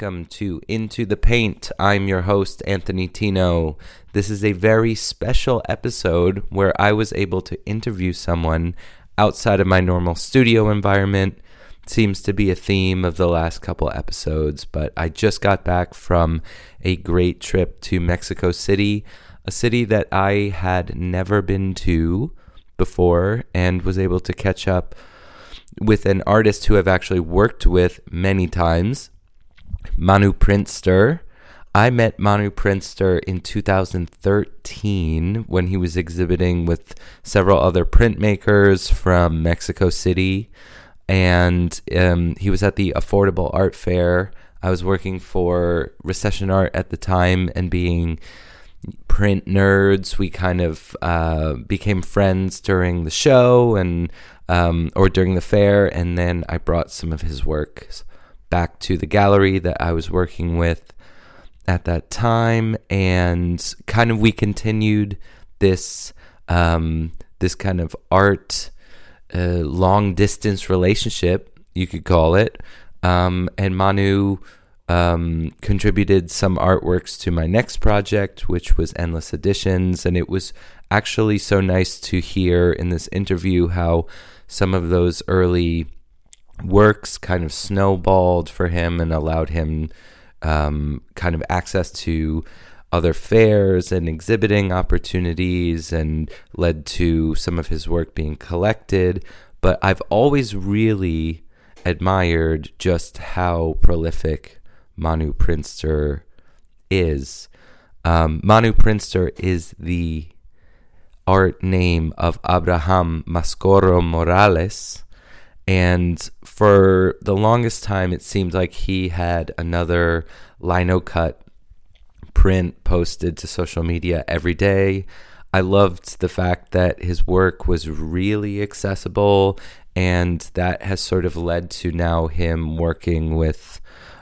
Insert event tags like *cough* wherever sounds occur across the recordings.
Welcome to Into the Paint. I'm your host, Anthony Tino. This is a very special episode where I was able to interview someone outside of my normal studio environment. Seems to be a theme of the last couple episodes, but I just got back from a great trip to Mexico City, a city that I had never been to before and was able to catch up with an artist who I've actually worked with many times Manu Printster. I met Manu Printster in 2013 when he was exhibiting with several other printmakers from Mexico City. And um, he was at the Affordable Art Fair. I was working for Recession Art at the time and being print nerds. We kind of uh, became friends during the show and um, or during the fair, and then I brought some of his works back to the gallery that I was working with at that time, and kind of we continued this um, this kind of art uh, long distance relationship, you could call it. Um, and Manu um, contributed some artworks to my next project, which was Endless Editions, and it was actually so nice to hear in this interview how some of those early works kind of snowballed for him and allowed him um, kind of access to other fairs and exhibiting opportunities and led to some of his work being collected. But I've always really admired just how prolific Manu Printster is. Um, Manu Printster is the art name of Abraham Mascoro Morales and for the longest time, it seemed like he had another lino cut print posted to social media every day. I loved the fact that his work was really accessible, and that has sort of led to now him working with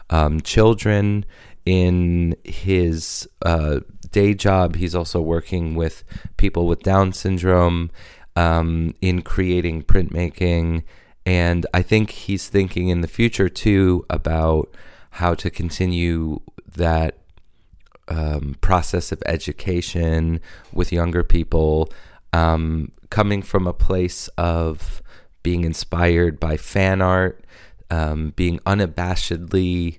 um, children in his uh, day job. He's also working with people with Down syndrome um, in creating printmaking and I think he's thinking in the future too about how to continue that um, process of education with younger people, um, coming from a place of being inspired by fan art, um, being unabashedly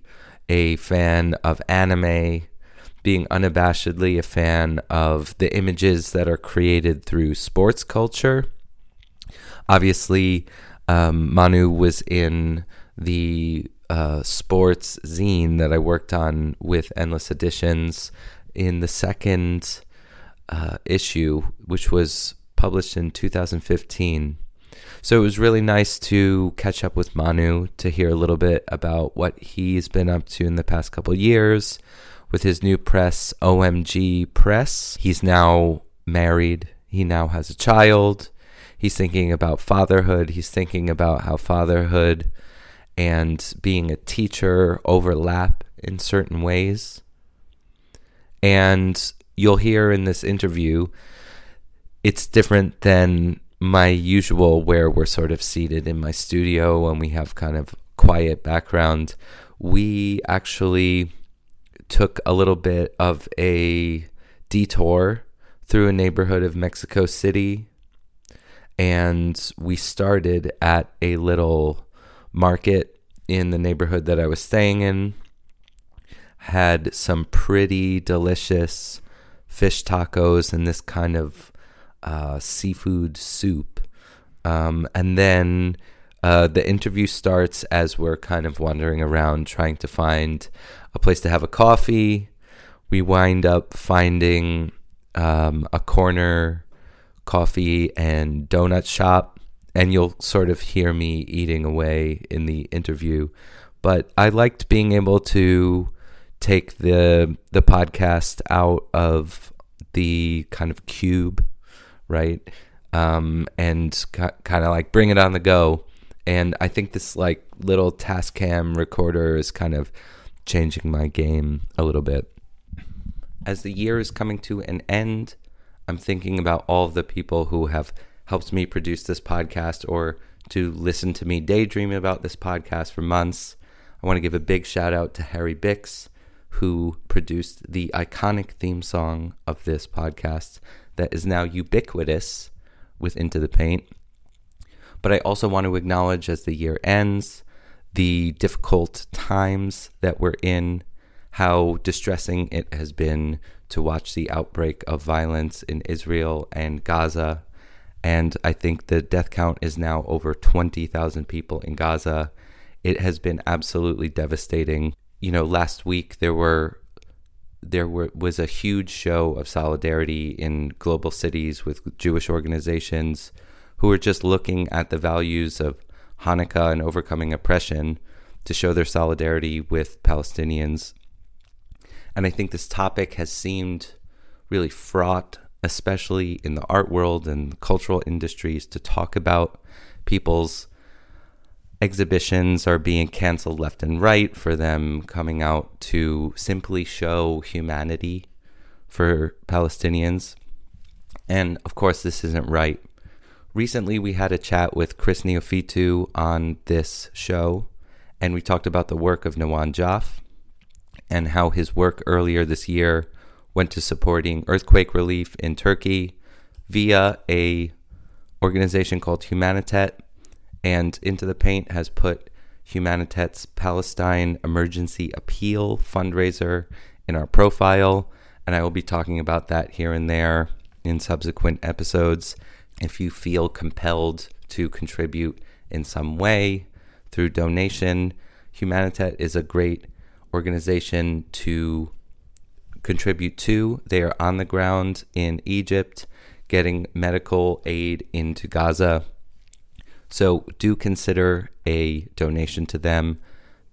a fan of anime, being unabashedly a fan of the images that are created through sports culture. Obviously, um, Manu was in the uh, sports zine that I worked on with Endless Editions in the second uh, issue, which was published in 2015. So it was really nice to catch up with Manu to hear a little bit about what he's been up to in the past couple years with his new press, OMG Press. He's now married, he now has a child. He's thinking about fatherhood. He's thinking about how fatherhood and being a teacher overlap in certain ways. And you'll hear in this interview, it's different than my usual, where we're sort of seated in my studio and we have kind of quiet background. We actually took a little bit of a detour through a neighborhood of Mexico City and we started at a little market in the neighborhood that I was staying in. Had some pretty delicious fish tacos and this kind of uh, seafood soup. Um, and then uh, the interview starts as we're kind of wandering around trying to find a place to have a coffee. We wind up finding um, a corner coffee and donut shop, and you'll sort of hear me eating away in the interview. But I liked being able to take the the podcast out of the kind of cube, right? Um, and ca- kind of like bring it on the go. And I think this like little Tascam recorder is kind of changing my game a little bit. As the year is coming to an end, I'm thinking about all the people who have helped me produce this podcast or to listen to me daydream about this podcast for months. I want to give a big shout out to Harry Bix, who produced the iconic theme song of this podcast that is now ubiquitous with Into the Paint. But I also want to acknowledge as the year ends the difficult times that we're in, how distressing it has been to watch the outbreak of violence in Israel and Gaza. And I think the death count is now over 20,000 people in Gaza. It has been absolutely devastating. You know, last week there were there were, was a huge show of solidarity in global cities with Jewish organizations who were just looking at the values of Hanukkah and overcoming oppression to show their solidarity with Palestinians. And I think this topic has seemed really fraught, especially in the art world and cultural industries, to talk about people's exhibitions are being canceled left and right for them coming out to simply show humanity for Palestinians. And of course, this isn't right. Recently, we had a chat with Chris Neophytou on this show, and we talked about the work of Nawan Jaff and how his work earlier this year went to supporting earthquake relief in Turkey via a organization called Humanitet and Into the Paint has put Humanitet's Palestine Emergency Appeal fundraiser in our profile, and I will be talking about that here and there in subsequent episodes. If you feel compelled to contribute in some way through donation, Humanitet is a great organization to contribute to. They are on the ground in Egypt getting medical aid into Gaza so do consider a donation to them.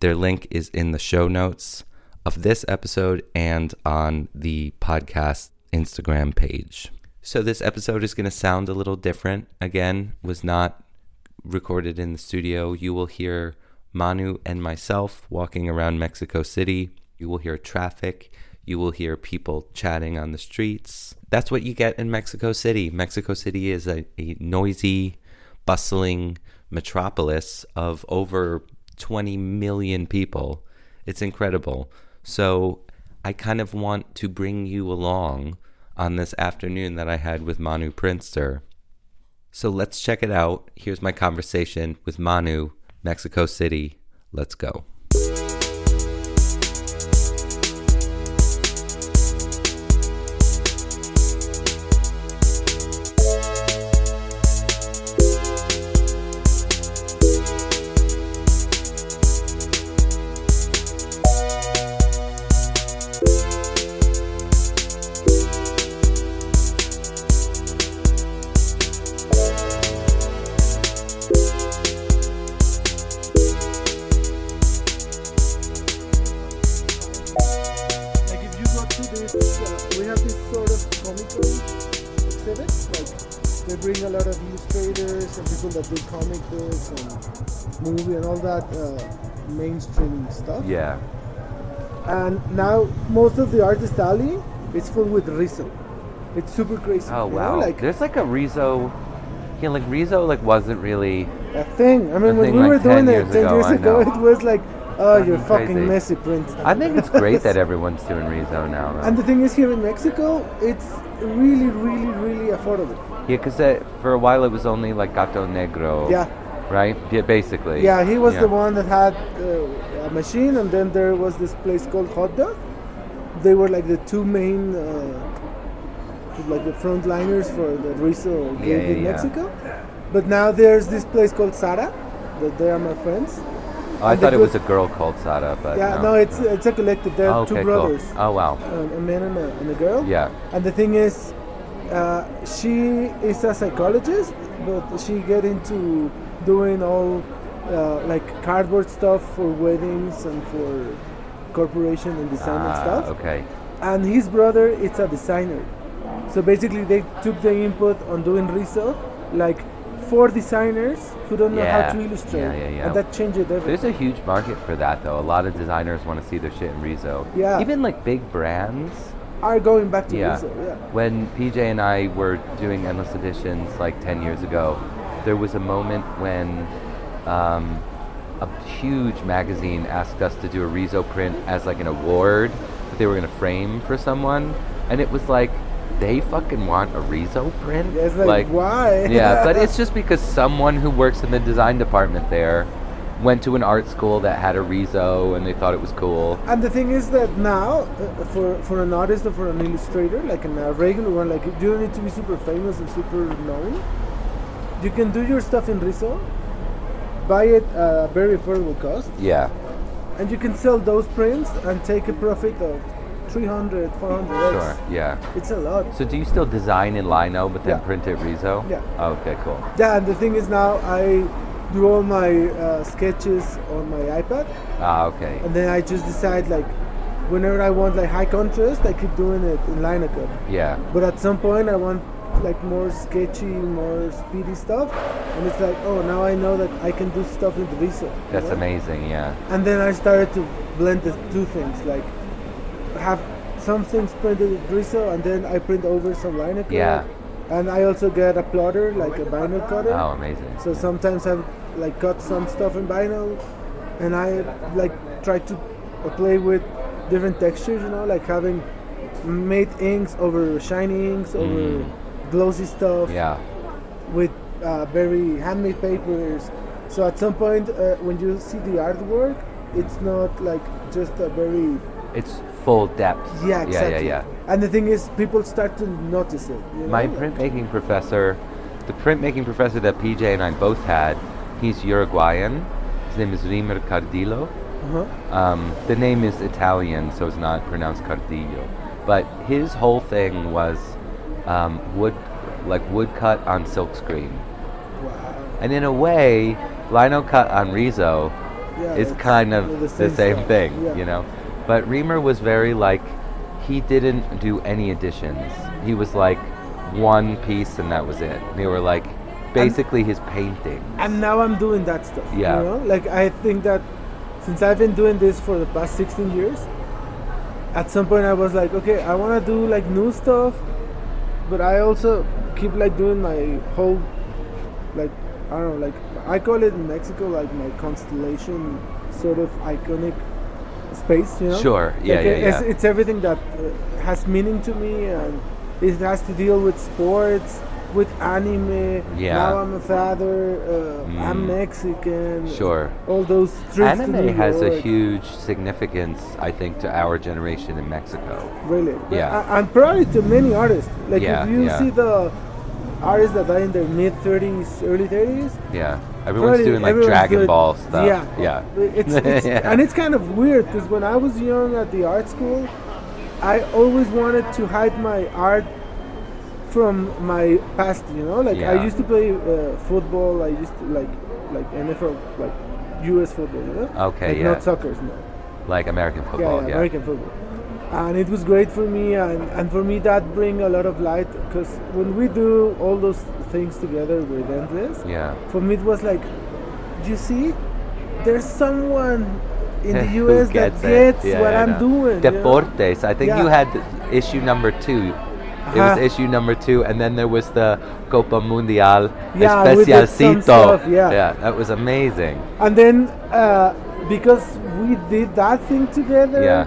Their link is in the show notes of this episode and on the podcast Instagram page. So this episode is going to sound a little different. Again, was not recorded in the studio. You will hear Manu and myself walking around Mexico City. You will hear traffic. You will hear people chatting on the streets. That's what you get in Mexico City. Mexico City is a, a noisy, bustling metropolis of over 20 million people. It's incredible. So I kind of want to bring you along on this afternoon that I had with Manu Printster. So let's check it out. Here's my conversation with Manu, Mexico City. Let's go. Of the artist alley is full with Riso. It's super crazy. Oh wow! Know? Like there's like a Riso. Yeah, like Riso like wasn't really a thing. I mean, when we like were doing it ten years ago, it was like, oh, you're fucking crazy. messy, Prince. I think it's great that *laughs* everyone's doing Riso now. Though. And the thing is, here in Mexico, it's really, really, really affordable. Yeah, because for a while it was only like Gato Negro. Yeah. Right. Yeah, basically. Yeah, he was yeah. the one that had uh, a machine, and then there was this place called Hot Dog. They were like the two main, uh, like the frontliners for the Riso Yeah, gig yeah, in yeah. Mexico. But now there's this place called Sara, that they are my friends. Oh, I thought it was a girl called Sara, but Yeah, no, no, it's it's a collective. There Oh, are okay, two cool. brothers, Oh wow. um, a man and a, and a girl. Yeah. And the thing is, uh, she is a psychologist, but she get into doing all uh, like cardboard stuff for weddings and for corporation and design and Ah, stuff. okay. And his brother is a designer. So basically, they took the input on doing Riso, like four designers who don't know how to illustrate, Yeah, yeah, yeah. and that changed everything. There's a huge market for that though. A lot of designers want to see their shit in Riso. Yeah. Even like big brands. Are going back to Yeah. Riso, yeah. When PJ and I were doing endless editions like 10 years ago, there was a moment when um, a huge magazine asked us to do a Riso print as like an award that they were gonna frame for someone, and it was like they fucking want a Riso print. Yeah, it's like, why? *laughs* yeah, but it's *laughs* just because someone who works in the design department there went to an art school that had a Riso and they thought it was cool. And the thing is that now, uh, for for an artist or for an illustrator, like a uh, regular one, like you don't need to be super famous and super known. You can do your stuff in Riso, buy it at a very affordable cost, Yeah. and you can sell those prints and take a profit of 300, 400 Sure. Yeah. It's a lot. So do you still design in Lino but then Yeah. print it Riso? Yeah. Oh, okay, cool. Yeah, and the thing is now I do all my uh, sketches on my iPad, Ah, okay. and then I just decide like whenever I want like high contrast, I keep doing it in Linocut. Yeah. But at some point, I want like more sketchy, more speedy stuff, and it's like, oh, now I know that I can do stuff in Riso. That's know? amazing, yeah. And then I started to blend the two things, like have some things printed in Riso, and then I print over some Linocut. Yeah. And I also get a plotter, like a vinyl cutter. Oh, amazing. So sometimes I've like cut some stuff in vinyl, and I like try to play with different textures. You know, like having matte inks over shiny inks over mm. Glossy stuff Yeah. with uh, very handmade papers. So at some point, uh, when you see the artwork, it's not like just a very It's full depth. yeah exactly. Yeah, yeah, And the thing is, people start to notice it. You know? My printmaking professor, the printmaking professor that PJ and I both had, he's Uruguayan. His name is Rimer Cardillo. Uh-huh. Um, the name is Italian, so it's not pronounced Cardillo. But his whole thing was um, wood, like wood cut on silkscreen. Wow. And in a way, lino cut on Riso Yeah, is kind of the the same same, thing, yeah. you know. But Rimer was very like he didn't do any additions. He was like one piece and that was it. They were like basically his painting. and now I'm doing that stuff. Yeah. You know, like I think that since I've been doing this for the past 16 years, at some point I was like, okay, I want to do like new stuff, but I also keep like doing my whole, like I don't know, like I call it in Mexico like my constellation sort of iconic space. You know. Sure. Yeah, Like, yeah, it's, yeah. it's everything that uh, has meaning to me, and it has to deal with sports, with anime. Yeah. Now I'm a father. Uh, I'm Mm. Mexican. Sure. All those Anime has a huge significance, I think, to our generation in Mexico. Really. Yeah. And probably to many artists. Like Yeah, if you yeah. see the artists that are in their mid 30s, early 30s. Yeah. Everyone's doing like everyone's Dragon doing- Ball stuff. Yeah. Yeah. It's, *laughs* it's Yeah. and it's kind of weird because when I was young at the art school, I always wanted to hide my art from my past. You know, like I used to play uh, football. I used to like like NFL, like U.S. football. You know? Okay, Like yeah. Not soccer, no. Like American football. yeah, Yeah. American football. And it was great for me, and, and for me that bring a lot of light because when we do all those things together with Endless, Yeah. for me it was like, you see, there's someone in the *laughs* U.S. that gets Yeah, what I'm doing. you know? Deportes. I think you had issue number two. It was Uh-huh. issue number two, and then there was the Copa Mundial Yeah, we did some Especialcito. stuff, yeah. yeah, that was amazing. And then uh, because we did that thing together, Yeah,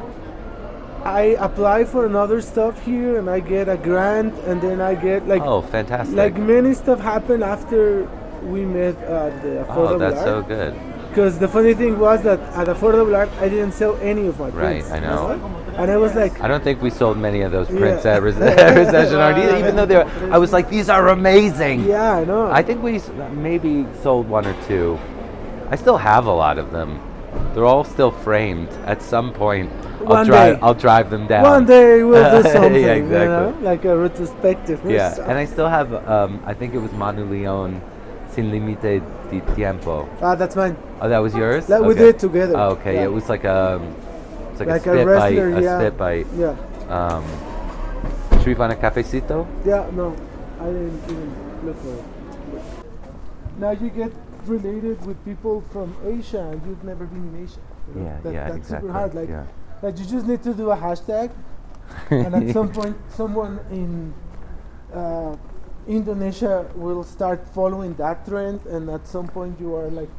I apply for another stuff here, and I get a grant, and then I get like oh, fantastic. like many stuff happened after we met at the affordable oh, that's so good. Because the funny thing was that at affordable art, I didn't sell any of my Right, prints. I you know. And I was like, I don't think we sold many of those prints Yeah. at Res- *laughs* Recession Art either, even though they were. I was like, these are amazing. yeah, I know. I think we maybe sold one or two. I still have a lot of them. They're all still framed. At some point, I'll One drive. day. I'll drive them down. One day we'll *laughs* do something, you exactly. know, like a retrospective. Yeah, something. and I still have. Um, I think it was Manu Leon, Sin Límite de Tiempo. ah, that's mine. Oh, that was yours. That we Okay. did together. Oh, okay, Yeah. it was like a, it's like, Like a a spit bite. wrestler, A yeah. spit bite. Yeah, Um, should we find a cafecito? yeah, no, I didn't even look for it. Now you get related with people from Asia, and you've never been in Asia. Yeah, that, yeah, that's exactly. super hard. Like, yeah. like you just need to do a hashtag, and at some *laughs* point, someone in uh, Indonesia will start following that trend, and at some point, you are like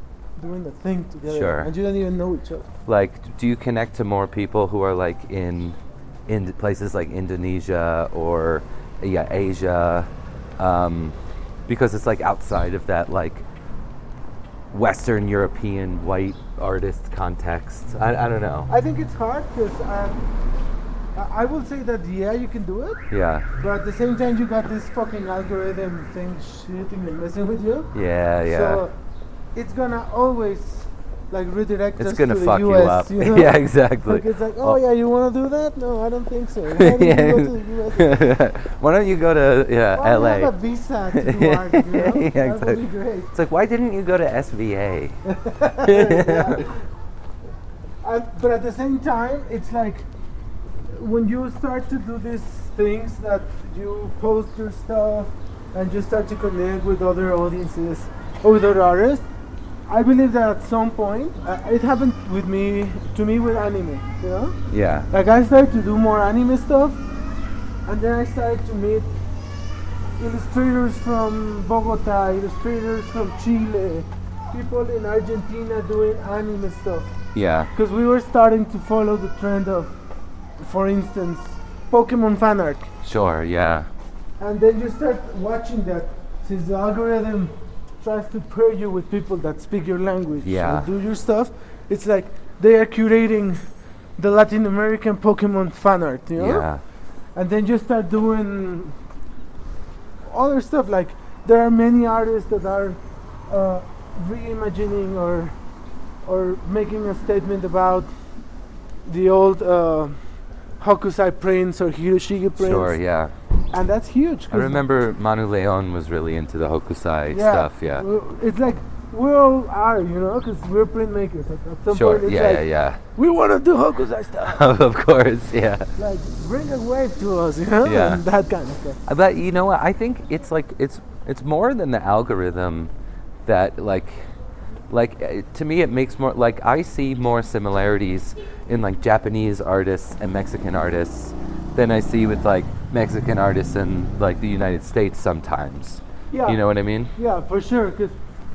doing the thing together, Sure. and you don't even know each other. Like, do you connect to more people who are like in in places like Indonesia or yeah Asia, um, because it's like outside of that like Western European white artist context. I, I don't know. I think it's hard because I, I will say that yeah, you can do it, Yeah, but at the same time, you got this fucking algorithm thing shooting and messing with you. yeah, yeah. So it's gonna always like redirect it's us gonna to the fuck you US, up. You *laughs* know? yeah, exactly. Like it's like, oh, Oh. yeah, you want to do that? No, I don't think so. *laughs* Why don't you go to the *laughs* Why don't you go to yeah, Why you LA? have a visa to do art? You know? Yeah, that would exactly. be great. It's like, why didn't you go to SVA? And, but at the same time, it's like when you start to do these things that you post your stuff and you start to connect with other audiences or with other artists. I believe that at some point, uh, it happened with me, to me with anime, you know? yeah, Like I started to do more anime stuff, and then I started to meet illustrators from Bogota, illustrators from Chile, people in Argentina doing anime stuff. yeah, Because we were starting to follow the trend of, for instance, Pokemon fan art. sure, yeah, And then you start watching that since the algorithm tries to pair you with people that speak your language Yeah. and do your stuff, it's like they are curating the Latin American Pokemon fan art, you know? yeah, And then you start doing other stuff like there are many artists that are uh, reimagining or or making a statement about the old uh, Hokusai prints or Hiroshige prints. sure, yeah. And that's huge. I remember Manu Leon was really into the Hokusai yeah, stuff. Yeah, It's like we all are, you know, because we're printmakers. At, at some sure, point, it's yeah, like, yeah, we want to do Hokusai stuff. *laughs* of course, yeah. like, bring a wave to us, you know, Yeah. and that kind of stuff. Uh, But you know what? I think it's like it's it's more than the algorithm that like like uh, to me it makes more like I see more similarities in like Japanese artists and Mexican artists than I see with like Mexican artists in like the United States sometimes. Yeah. You know what I mean? Yeah, for sure. Because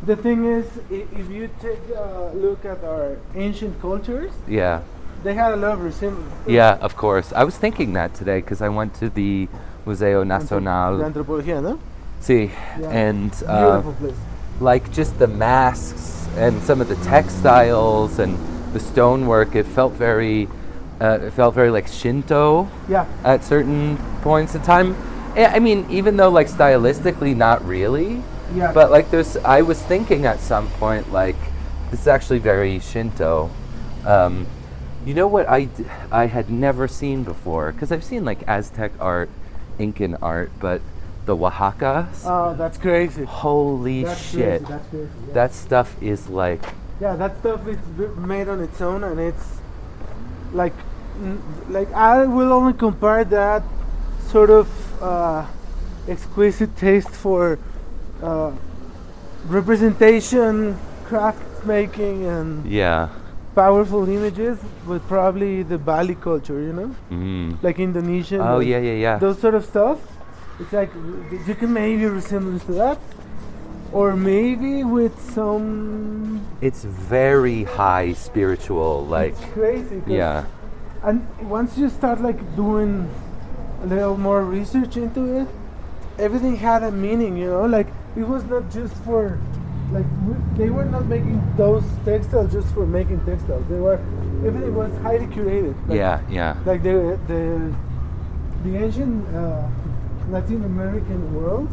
the thing is, if you take a look at our ancient cultures, Yeah. they had a lot of resemblance. Yeah, of course. I was thinking that today because I went to the Museo Nacional Nacional. Antropología, no? See, Yeah. and uh, Beautiful place. like just the masks and some of the textiles and the stonework. It felt very, uh, it felt very like Shinto Yeah, at certain points in time. I I mean, even though like stylistically, not really. yeah. But like there's, I was thinking at some point like this is actually very Shinto. Um, you know what I, d- I had never seen before because I've seen like Aztec art, Incan art, but the Oaxacas. oh, that's crazy. holy That's shit! Crazy. That's crazy. Yeah. That stuff is like yeah, that stuff is made on its own, and it's like, like I will only compare that sort of uh, exquisite taste for uh, representation, craft making, and yeah. powerful images with probably the Bali culture, you know, Mm. like Indonesian. Oh yeah, yeah, yeah. Those sort of stuff. It's like you can maybe resemblance to that, or maybe with some It's very high spiritual, like it's crazy. yeah, And once you start like doing a little more research into it, everything had a meaning, you know. Like it was not just for, like they were not making those textiles just for making textiles. They were everything was highly curated. Like, yeah, yeah. Like the the the ancient uh, Latin American worlds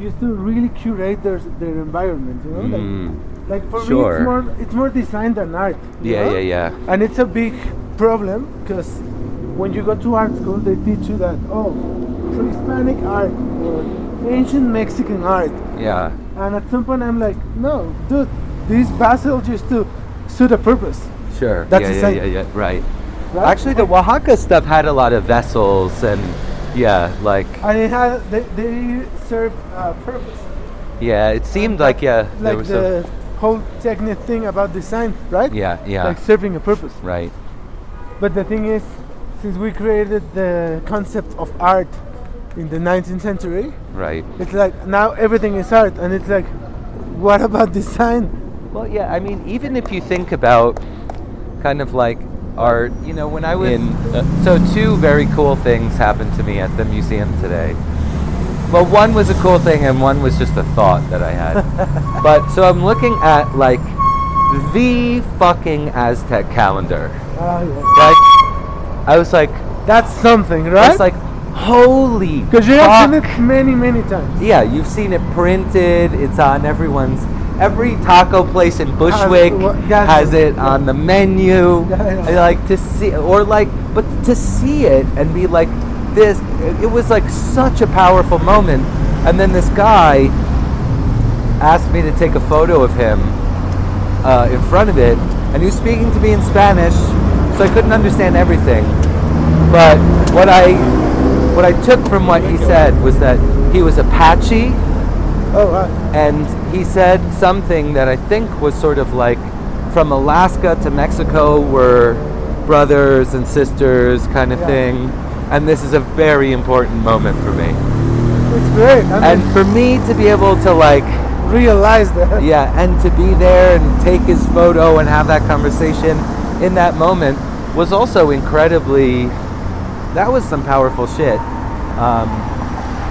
used to really curate their their environment, you know. Mm. Like, like for me, it's more it's more design than art. Yeah, know? yeah, yeah. And it's a big problem because when you go to art school, they teach you that oh, pre-Hispanic art or ancient Mexican art, Yeah. and at some point I'm like, no, dude, these basils used to suit a purpose. Sure. That's yeah, the yeah, same. yeah, yeah, right. Right? Actually, the Oaxaca stuff had a lot of vessels and yeah, like and it had they, they serve a purpose. yeah, it seemed like yeah, there like was the whole technique thing about design, right? yeah, yeah, Like serving a purpose. right. But the thing is, since we created the concept of art in the 19th century, Right. it's like now everything is art, and it's like, what about design? Well, yeah, I mean, even if you think about kind of like art, you know, when I was in. Uh, so, two very cool things happened to me at the museum today. Well, one was a cool thing, and one was just a thought that I had. *laughs* but, so I'm looking at like the fucking Aztec calendar. Ah, yeah. Like, I was like, That's something, I right? was like, holy. because you have seen it many, many times. Yeah, you've seen it printed. It's on everyone's. Every taco place in Bushwick yeah, has it on the menu. Yeah, I. I like to see, or like, but to see it and be like, this. It, it was like such a powerful moment. And then this guy asked me to take a photo of him uh, in front of it, and he was speaking to me in Spanish, so I couldn't understand everything. But what I what I took from what he said was that he was Apache, Oh, right. and he said something that I think was sort of like from Alaska to Mexico were brothers and sisters kind of Yeah. thing. And this is a very important moment for me. It's great. I And for me to be able to like realize that. *laughs* yeah, and to be there and take his photo and have that conversation in that moment was also incredibly. That was some powerful shit. Um,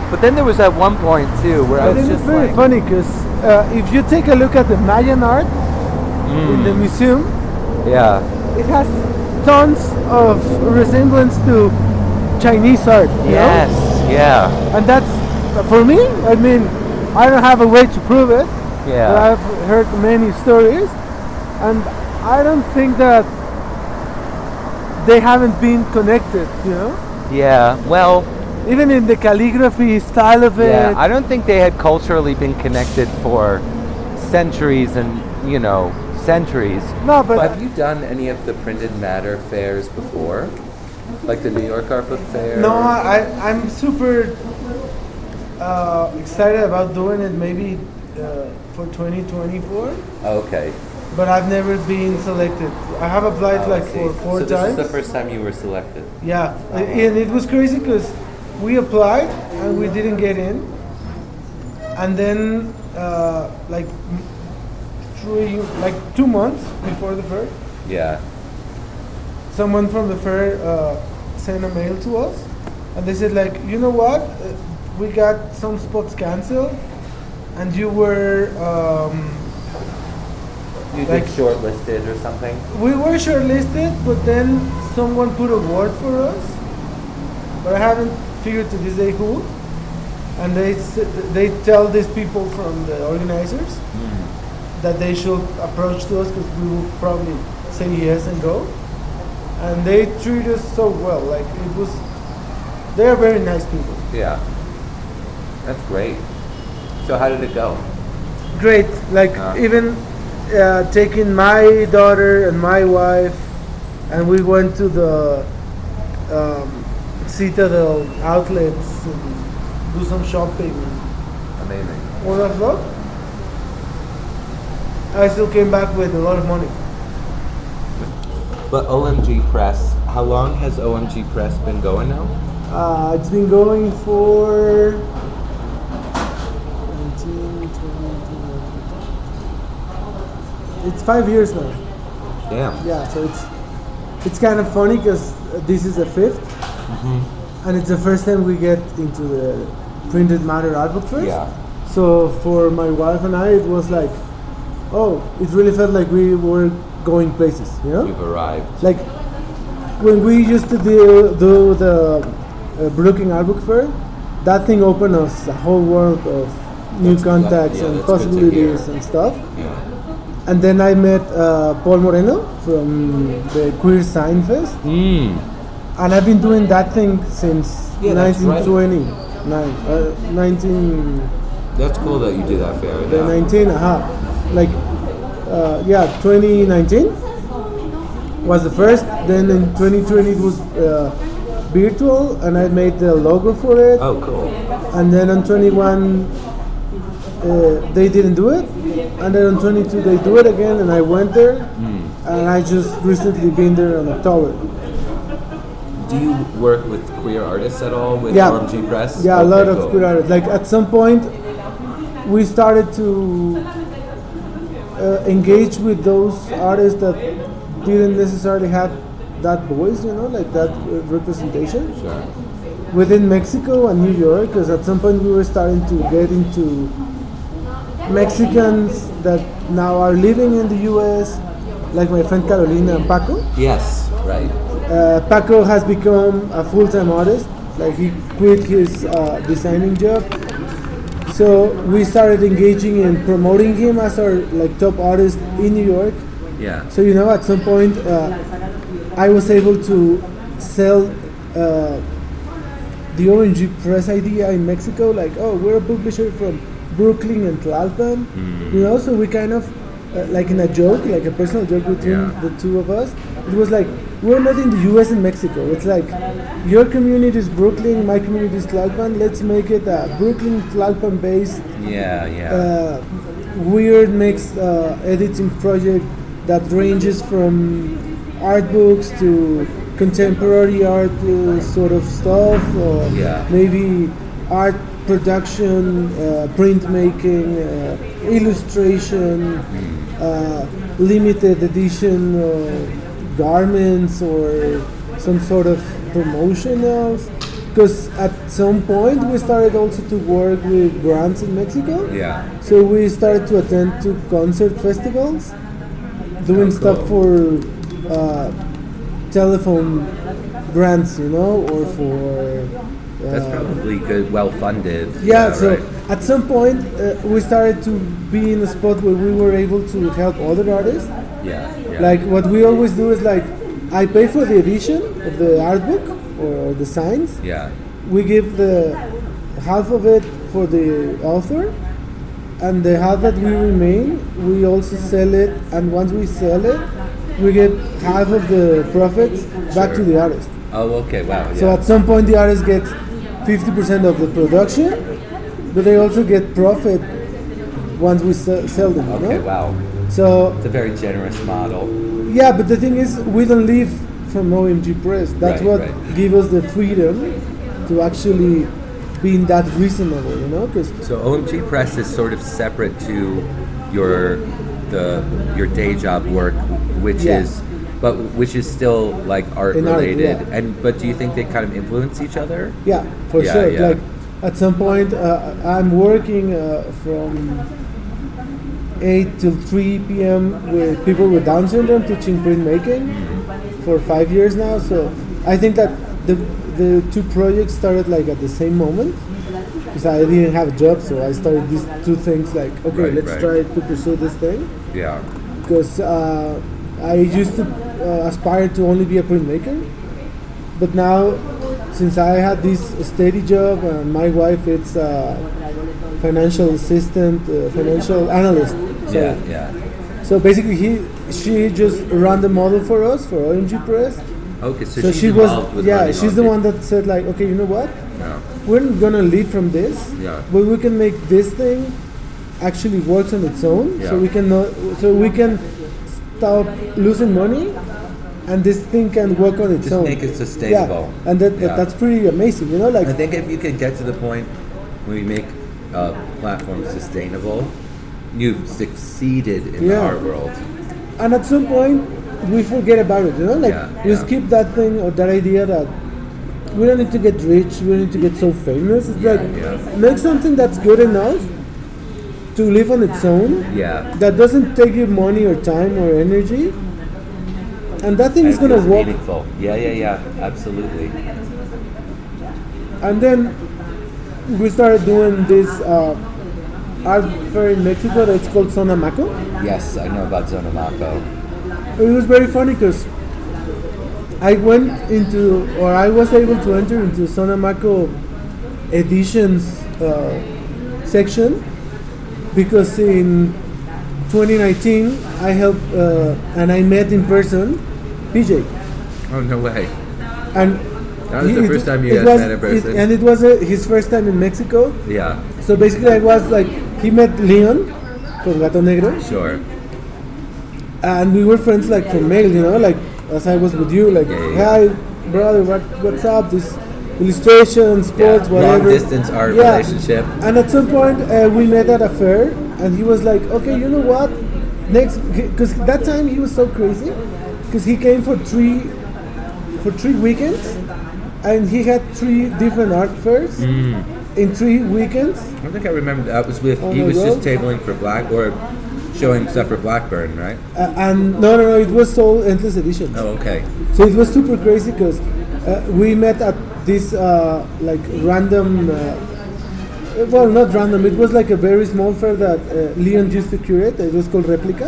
but then there was at one point too where I But was then just it's very like, funny because uh, if you take a look at the Mayan art in the Mm, museum, yeah, it has tons of resemblance to Chinese art. you know? yes, yeah, And that's, for me, I mean, I don't have a way to prove it, but yeah, I've heard many stories, and I don't think that they haven't been connected, you know? yeah. Well, Even in the calligraphy style of it. yeah. I don't think they had culturally been connected for centuries and you know centuries. no, but have you done any of the printed matter fairs before? Like the New York Art Book Fair? No, I, I'm super uh, excited about doing it maybe uh, for 2024, Okay. but I've never been selected. I have applied Oh, I like see. for four so this times. is the first time you were selected. yeah, and it was crazy because we applied and we didn't get in, and then uh, like three, like two months before the fair, Yeah. someone from the fair uh, sent a mail to us and they said like you know what Uh, we got some spots canceled and you were um, You Like- did shortlisted or something? we were shortlisted but then someone put a word for us but i haven't figured to this day who and they they tell these people from the organizers that they should approach to us because we will probably say yes and go. And they treat us so well. Like it was, they are very nice people. Yeah. That's great. So how did it go? Great. Like Ah. even uh, taking my daughter and my wife, and we went to the um, Citadel outlets and do some shopping. Amazing. All that stuff. I still came back with a lot of money. But OMG Press, how long has OMG Press been going now? Uh, it's been going for 19, 20, it's five years now. Damn. Yeah, so it's it's kind of funny because this is the 5th and it's the first time we get into the printed matter art book first. Yeah. So for my wife and I, it was like, oh, it really felt like we were going places, you know? You've arrived. Like when we used to do, do the uh, Brooklyn Art Book Fair, that thing opened us a whole world of new That's glad- contacts yeah, and that's good to possibilities and stuff. Yeah. And then I met uh, Paul Moreno from the Queer Zine Fest, Mm. And I've been doing that thing since Yeah, that's right. 1920. Nine, uh, 19, That's cool that you do that fair. the 19, aha. Like, uh, yeah, 2019 was the first. Then in 2020 it was uh, virtual, and I made the logo for it. Oh, cool. And then on 21, uh, they didn't do it. And then on 22, they do it again, and I went there. And I just recently been there in October. Do you work with queer artists at all with Yeah. OMG Press? Yeah, a lot Okay, of cool. queer artists. Like at some point, we started to uh, engage with those artists that didn't necessarily have that voice, you know, like that uh, representation Sure. within Mexico and New York. Because at some point we were starting to get into Mexicans that now are living in the U.S., like my friend Carolina and Paco. Yes. Right. Uh, Paco has become a full-time artist. Like he quit his uh, designing job. So we started engaging in promoting him as our like top artist in New York. Yeah. So you know, at some point, uh, I was able to sell uh, the OMG Press idea in Mexico. Like, oh, we're a publisher from Brooklyn and Tlalpan. You know, so we kind of uh, like in a joke, like a personal joke between Yeah. the two of us. It was like we're not in the U.S. and Mexico. It's like your community is Brooklyn, my community is Tlalpan. Let's make it a Brooklyn Tlalpan based Yeah. Yeah. uh, weird mixed uh, editing project that ranges from art books to contemporary art uh, sort of stuff, or Yeah. maybe art production, uh, printmaking, uh, illustration, uh, limited edition garments, or some sort of promotionals. Because at some point we started also to work with brands in Mexico. yeah. So we started to attend to concert festivals, doing Oh, stuff for uh, telephone brands, you know, or for. Uh, That's probably good. Well funded. yeah, so Right. at some point uh, we started to be in a spot where we were able to help other artists. Yeah. yeah. Like what we always do is like, I pay for the edition of the art book or the signs, Yeah. we give the half of it for the author and the half that we remain we also sell it and once we sell it we get half of the profits back to the artist Oh. Okay. Wow. Yeah. so at some point the artist gets 50% of the production but they also get profit once we se- sell them you okay. know? Wow. So It's a very generous model. yeah but the thing is we don't live from OMG Press that's Right, what right. gives us the freedom to actually being that reasonable you know because So OMG Press is sort of separate to your the your day job work, which Yeah. is but which is still like art In art, related. yeah. And but do you think they kind of influence each other? Yeah, for Yeah, sure. Like at some point, uh, I'm working uh, from 8 till 3 p.m. with people with Down syndrome teaching printmaking for five years now. So I think that the the two projects started like at the same moment because I didn't have a job, so I started these two things like okay, Right, let's right. try to pursue this thing Yeah. because uh, I used to uh, aspire to only be a printmaker, but now since I had this steady job and my wife it's a financial assistant, uh, financial analyst. So, Yeah. Yeah. so basically, he she just ran the model for us for OMG Press. Okay. So, So she was yeah, she's the one that said like, okay, you know what? Yeah. We're not gonna live from this, Yeah. but we can make this thing actually works on its own. Yeah. So we can not, so we can stop losing money, and this thing can work on its Just own. make it sustainable. Yeah, and that, that Yeah. that's pretty amazing. You know, like I think if you can get to the point where you make a platform sustainable, you've succeeded in the art world. and at some point we forget about it. You know, like Yeah, we yeah. skip that thing or that idea that we don't need to get rich. We don't need to get so famous. It's Yeah, like yeah. make something that's good enough to live on its own. Yeah. that doesn't take you money or time or energy and that thing And is gonna work meaningful. Yeah, yeah, yeah. Absolutely. and then we started doing this uh, art fair in mexico it's called Zonamaco Yes, I know about Zonamaco. it was very funny because i went into or i was able to enter into Zonamaco editions uh, section because in 2019 i helped uh, and i met in person pj Oh no way. and That was the he- first time you it guys was- met in person? it- and it was uh, his first time in Mexico. Yeah, So basically, I was like, he met Leon from Gato Negro, sure. and we were friends like from mail, you know, like as I was with you, like, Yeah, yeah, hi, brother, what, what's up? This illustration, sports, Yeah, whatever. long distance art Yeah. relationship. And at some point, uh, we met at a fair, and he was like, okay, you know what? next because that time he was so crazy because he came for three for three weekends and he had three different art fairs in three weekends? I think I remember that. Was with On he was just tabling for Black or showing stuff for Blackburn, right? uh, and no no no it was all endless editions Oh, okay. so it was super crazy because uh, we met at this uh, like random uh, well not random it was like a very small fair that uh, leon used to curate. It was called replica.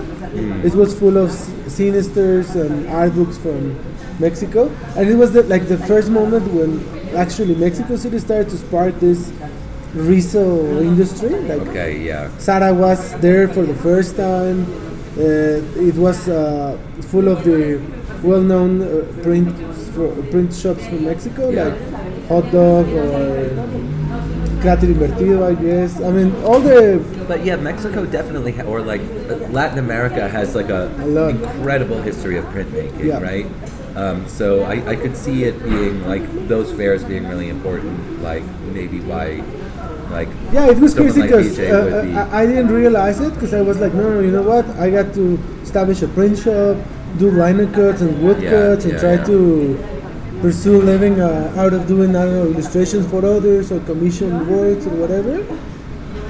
It was full of s- sinisters and art books from mexico. And it was the, like the first moment when actually mexico city started to spark this resale industry like Okay, yeah. Sara was there for the first time. Uh, it was uh, full of the well-known uh, print print shops from Mexico, Yeah. like Hot Dog or Cráter Invertido, I guess. I mean, all the But yeah, Mexico definitely, ha- or like Latin America has like a, A incredible history of printmaking, Yeah. right? Um, so I, I could see it being like those fairs being really important, like maybe why, like yeah, it was crazy like because would be- I, I didn't realize it because I was like, no, no, you know what? I got to establish a print shop, do linocuts and wood Yeah, cuts, and yeah, try yeah. to pursue living uh, out of doing I don't know illustrations for others or commission works or whatever.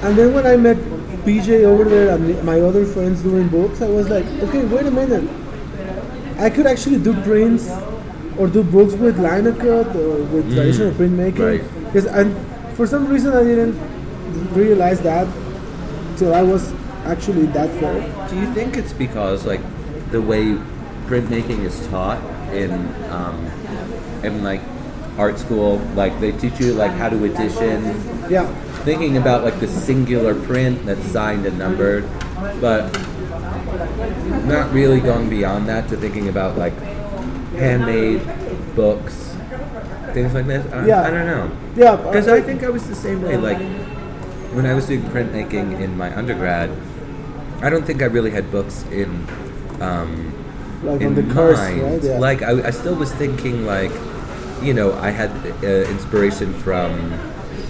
And then when I met PJ over there and my other friends doing books, I was like, okay, wait a minute. I could actually do prints or do books with linocut or with traditional printmaking. Mm. right. Because and for some reason I didn't realize that till I was actually that far. Do you think it's because like the way printmaking is taught in um, in like art school, like they teach you like how to edition, Yeah. thinking about like the singular print that's signed and numbered, but not really going beyond that to thinking about like handmade books, things like this. I, Yeah. I don't know. Yeah. Because I think I was the same way. Like when I was doing printmaking in my undergrad, I don't think I really had books in um, like in on the course, mind. right? Yeah. Like I, I still was thinking like, you know, I had uh, inspiration from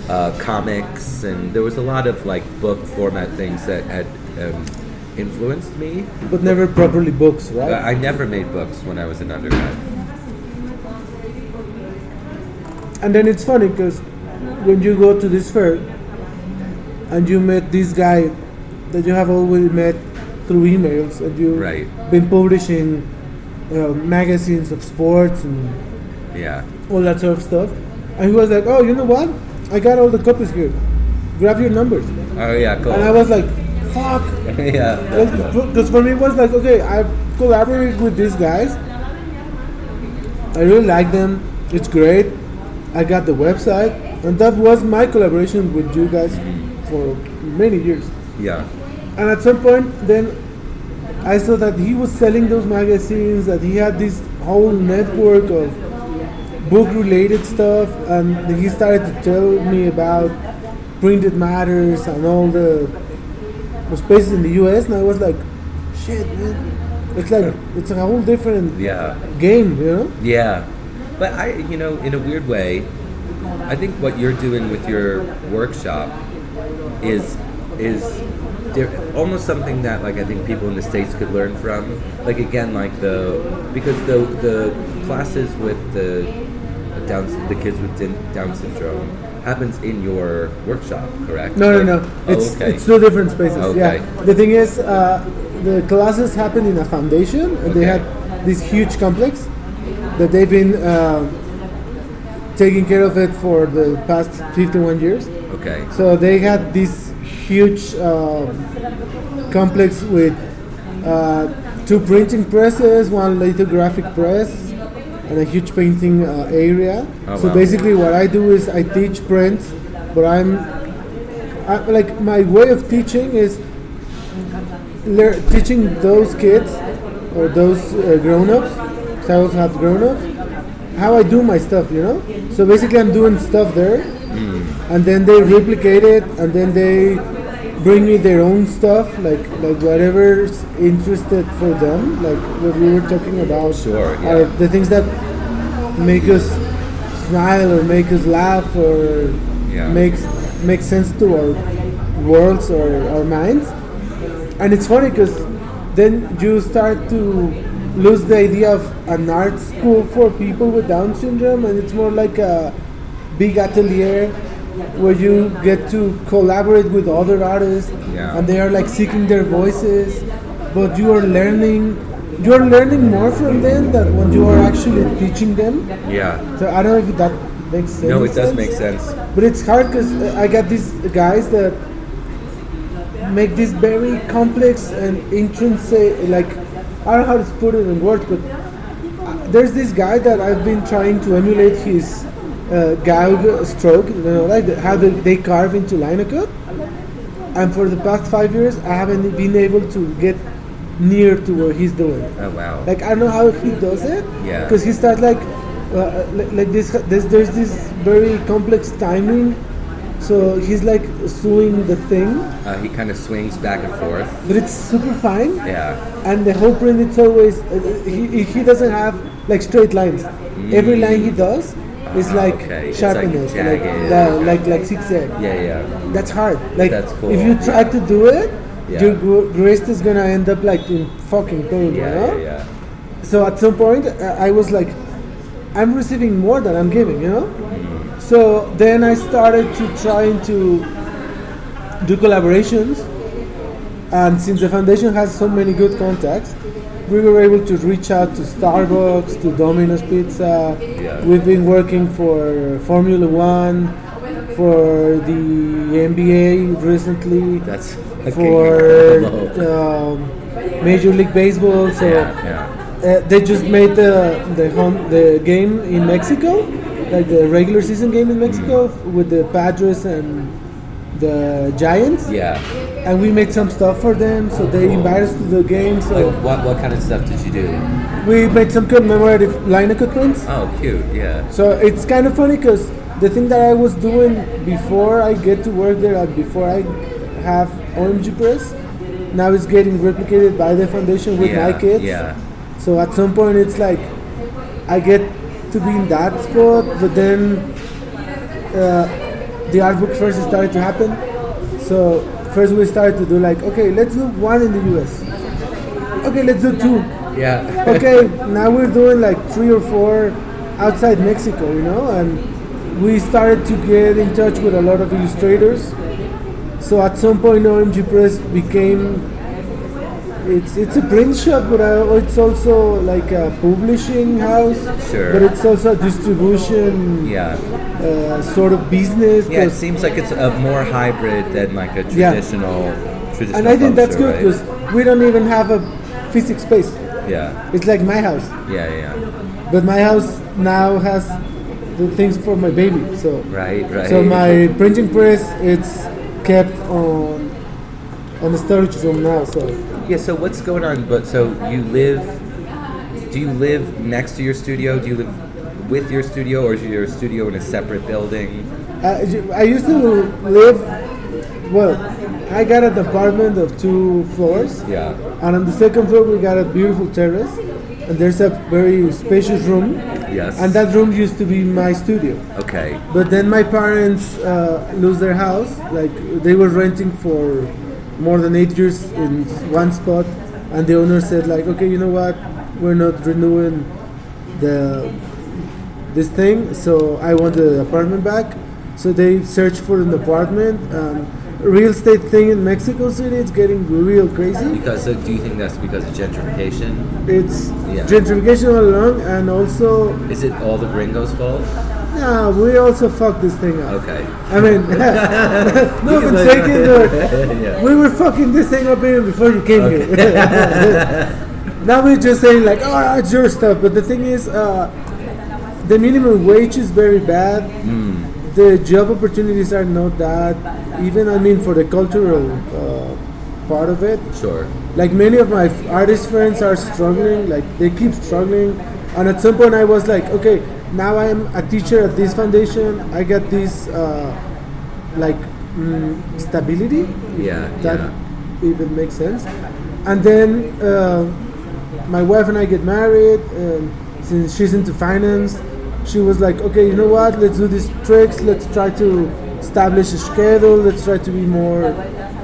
uh, comics, and there was a lot of like book format things that had um, influenced me. but never properly books, right? I never made books when I was an undergrad. And then it's funny because when you go to this fair and you met this guy that you have already met through emails and you've Right. been publishing uh, magazines of sports and Yeah. all that sort of stuff. And he was like, oh, you know what? I got all the copies here. Grab your numbers. Oh yeah. Cool. And I was like, fuck. *laughs* yeah. Because for me it was like, okay, I collaborated with these guys. I really like them. It's great. I got the website, and that was my collaboration with you guys for many years. Yeah. And at some point, then I saw that he was selling those magazines, that he had this whole network of book related stuff, and he started to tell me about printed matters and all the, the spaces in the US, and I was like, shit, man. It's like, it's a whole different Yeah. game, you know? Yeah, but I, you know, in a weird way, I think what you're doing with your workshop is is almost something that like I think people in the states could learn from. Like again, like the because the the classes with the Down the kids with Down syndrome happens in your workshop, correct? No, no, no. Oh, It's okay. it's two different spaces. Okay. Yeah. The thing is, uh, the classes happen in a foundation, and they had this huge complex that they've been uh, taking care of it for the past 51 years. okay. So they had this huge um, complex with uh, two printing presses, one lithographic press, and a huge painting uh, area. Oh, so wow. basically, what I do is I teach prints, but I'm I, like my way of teaching is lear- teaching those kids or those uh, grown-ups. 'cause I also have grown-ups. How I do my stuff, you know. So basically, I'm doing stuff there, and then they replicate it, and then they bring me their own stuff, like like whatever's interested for them, like what we were talking about. Sure, are yeah. the things that make us smile or make us laugh or Yeah. makes make sense to our worlds or our minds. And it's funny because then you start to lose the idea of an art school for people with Down syndrome, and it's more like a big atelier where you get to collaborate with other artists, Yeah. and they are like seeking their voices, but you are learning. You are learning more from them than when you are actually teaching them. Yeah. So I don't know if that makes sense. No, it does make sense. But it's hard because I got these guys that make this very complex and intrinsic, like I don't know how to put it in words, but uh, there's this guy that I've been trying to emulate his uh, Gouge stroke, you know, like the, how they, they carve into Linocut. And for the past five years, I haven't been able to get near to what he's doing. Oh wow. Like I don't know how he does it. Yeah. Because he starts like, uh, like, like this, this. There's this very complex timing. So he's like suing the thing, Uh, he kind of swings back and forth. but it's super fine. Yeah. And the whole print, it's always uh, he, he doesn't have like straight lines. Every line he does Ah, like okay. It's like sharpness, like jagged. like like, like zigzag. Yeah, yeah. That's hard. Like That's cool, if you try to do it, Yeah. your wrist is gonna end up like in fucking pain. you Yeah, know? yeah, yeah. So at some point, uh, I was like, I'm receiving more than I'm giving, you know? So then I started to trying to do collaborations. And since the foundation has so many good contacts, we were able to reach out to Starbucks, to Domino's Pizza. Yeah. We've been working for Formula One, for the NBA recently, That's for *laughs* um, Major League Baseball. So yeah, yeah. uh, they just made the the home the game in Mexico, like the regular season game in Mexico f- with the Padres and the Giants. Yeah. And we made some stuff for them, so they invited us to the game. So Like, what what kind of stuff did you do? we made some commemorative Linocut prints. Oh, cute. Yeah. So it's kind of funny because the thing that I was doing before I get to work there, before I have OMG Press, now it's getting replicated by the foundation with yeah. my kids. Yeah. So at some point, it's like I get to be in that spot, but then uh, the art book first started to happen. So first we started to do like, okay, let's do one in the US. Okay, let's do two. Yeah. *laughs* Okay, now we're doing like three or four outside Mexico, you know, and we started to get in touch with a lot of illustrators. So at some point, OMG Press became it's it's a print shop, but uh, it's also like a publishing house. Sure. But it's also a distribution yeah. uh, sort of business. Yeah. It seems like it's a more hybrid than like a traditional. Yeah. traditional. and I think that's good right? because we don't even have a physical space. Yeah. It's like my house, Yeah. Yeah. but my house now has the things for my baby. So Right. Right. So my printing press it's kept on on the storage room now. So Yeah. So what's going on? But so you live? Do you live next to your studio? Do you live with your studio, or is your studio in a separate building? I, I used to live. Well, I got an apartment of two floors, Yeah. and on the second floor we got a beautiful terrace, and there's a very spacious room, Yes. and that room used to be my studio. Okay. But then my parents uh, lose their house. Like they were renting for more than eight years in one spot, and the owner said like, okay, you know what, we're not renewing the this thing, so I want the apartment back. So they searched for an apartment. Um, real estate thing in Mexico City, it's getting real crazy. Because uh, do you think that's because of gentrification? It's Yeah. gentrification all along, and also, Is it all the gringos' fault? Yeah, we also fucked this thing up. Okay. I mean, no offense taken, but *laughs* yeah. we were fucking this thing up even before you came here. *laughs* now we're just saying like, oh, it's your stuff. But the thing is, uh, the minimum wage is very bad. The job opportunities are not that. Even I mean, for the cultural uh, part of it, Sure. like many of my artist friends are struggling like they keep struggling and at some point i was like okay now i'm a teacher at this foundation. I get this uh, like mm, stability Yeah. that yeah. even makes sense. And then uh, my wife and i get married and since she's into finance. She was like okay you know what? Let's do these tricks. Let's try to establish a schedule. Let's try to be more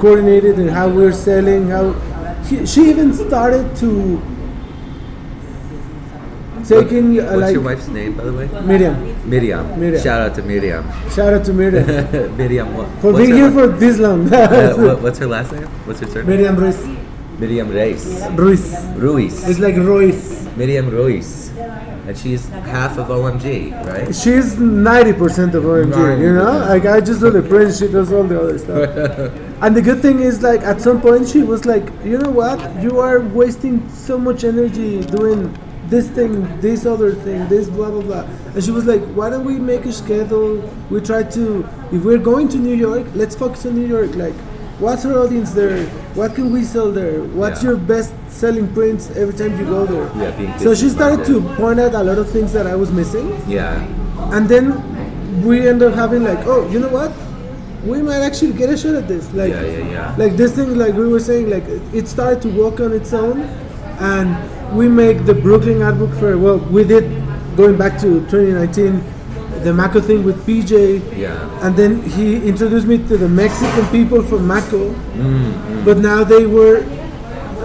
coordinated in how we're selling how he, she even started to taking uh, What's like your wife's name, by the way? Miriam. Miriam. Miriam. Shout out to Miriam. Shout out to Miriam *laughs* Miriam. What, for being here for this long. uh, *laughs* what, what's her last name? What's her surname? Miriam Ruiz. Miriam Reis. Ruiz. Ruiz. It's like Ruiz. Miriam Ruiz. And she's half of OMG, right? She's 90% of OMG, you know? Like, I just do the prints, she does all the other stuff. *laughs* and the good thing is, like, at some point, she was like, you know what? You are wasting so much energy doing this thing, this other thing, this blah, blah, blah. And she was like, why don't we make a schedule? We try to, if we're going to New York, let's focus on New York. Like, what's our audience there? What can we sell there? What's Yeah. your best selling prints every time you go there? Yeah, so she started to point out a lot of things that I was missing. Yeah. And then we end up having like, oh, you know what? We might actually get a shot at this. Like, Yeah, yeah, yeah. like this thing, like we were saying, like it started to walk on its own, and we make the Brooklyn Art Book Fair. Well, we did going back to 2019, the Maco thing with PJ. Yeah. And then he introduced me to the Mexican people from Maco. Mm, But now they were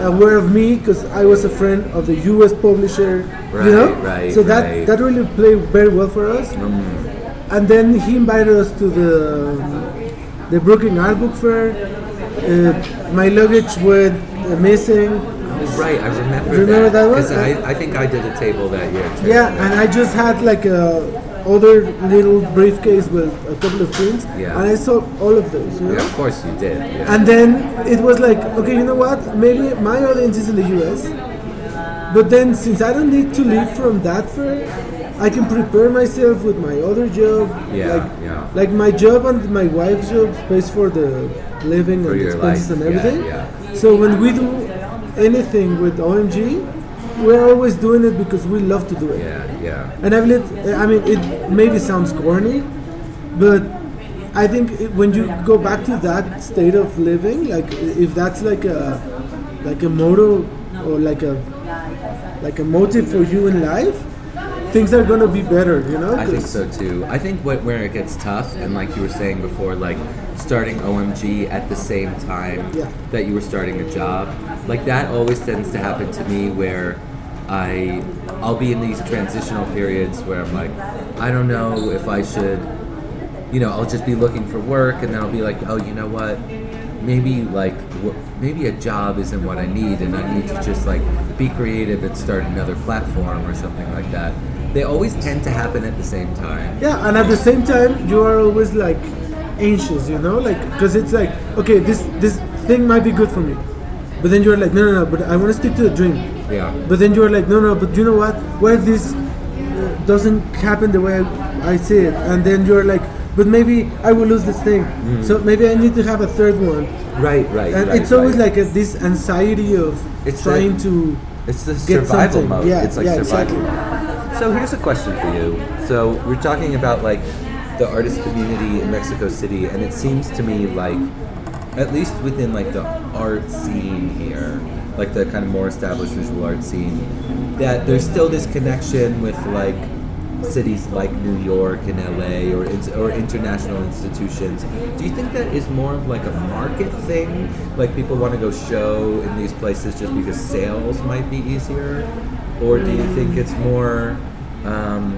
aware of me because I was a friend of the U.S. publisher. Right, you know, right, so that right. that really played very well for us. And then he invited us to the the Brooklyn Art Book Fair. Uh, my luggage went uh, missing. Right, I remember. Remember that one? 'Cause I, I think I did a table that year too. Yeah, and I just had like a other little briefcase with a couple of prints, Yeah. and I sold all of those. You know? Yeah, of course you did. Yeah. And then it was like, okay, you know what? Maybe my audience is in the US. But then since I don't need to live from that fair, I can prepare myself with my other job. Yeah, like, yeah. like my job and my wife's job pays for the living For and expenses life, and yeah, everything. yeah. So when we do anything with OMG, we're always doing it because we love to do it. yeah, yeah. And I believe, I mean, it maybe sounds corny, but I think it, when you go back to that state of living, like if that's like a like a motto or like a like a motive for you in life, things are gonna be better, you know. I think so too. I think what, where it gets tough, and like you were saying before, like starting OMG at the same time Yeah. that you were starting a job, like that always tends to happen to me where I I'll be in these transitional periods where I'm like, I don't know if I should, you know, I'll just be looking for work, and then I'll be like, oh, you know what? Maybe like maybe a job isn't what I need, and I need to just like be creative and start another platform or something like that. They always tend to happen at the same time. Yeah, and at the same time, you are always like anxious, you know, like because it's like, okay, this this thing might be good for me, but then you're like, no, no, no, but I want to stick to the dream. Yeah. But then you're like, no, no, but you know what? What if this uh, doesn't happen the way I, I see it? And then you're like, but maybe I will lose this thing. So maybe I need to have a third one. Right, right. And right, it's always right. like a, this anxiety of It's trying the- to. it's the survival something. mode. Yeah, it's like yeah, survival. So here's a question for you. So we're talking about like the artist community in Mexico City, and it seems to me like, at least within like the art scene here, like the kind of more established visual art scene, that there's still this connection with like cities like New York and LA or or international institutions. Do you think that is more of like a market thing? Like people want to go show in these places just because sales might be easier, or do you think it's more um,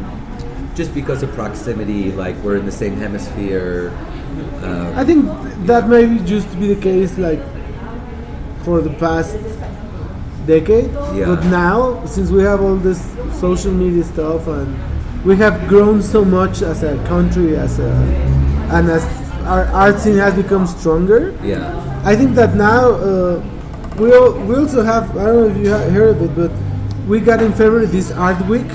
just because of proximity? Like we're in the same hemisphere. I think that maybe used to be the case like for the past decade. Yeah. But now, since we have all this social media stuff and we have grown so much as a country, as a and as our art scene has become stronger, yeah. I think that now uh, we al- we also have I don't know if you ha- heard of it, but we got in February this art week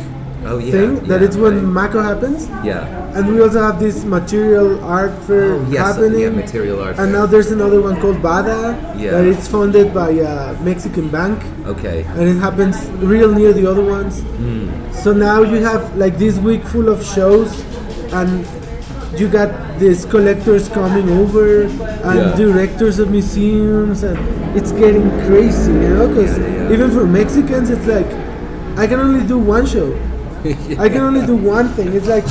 Oh yeah. thing that yeah, it's when right. Maco happens. Yeah. And we also have this material art fair Oh, yes, happening. yeah, material art And fair. now there's another one called Bada. Yeah. That it's funded by a Mexican bank. Okay. And it happens real near the other ones. Hmm. So now you have like this week full of shows and you got these collectors coming over and Yeah. directors of museums and it's getting crazy, you know? Because yeah. even for Mexicans, it's like I can only do one show. *laughs* I can only do one thing. It's like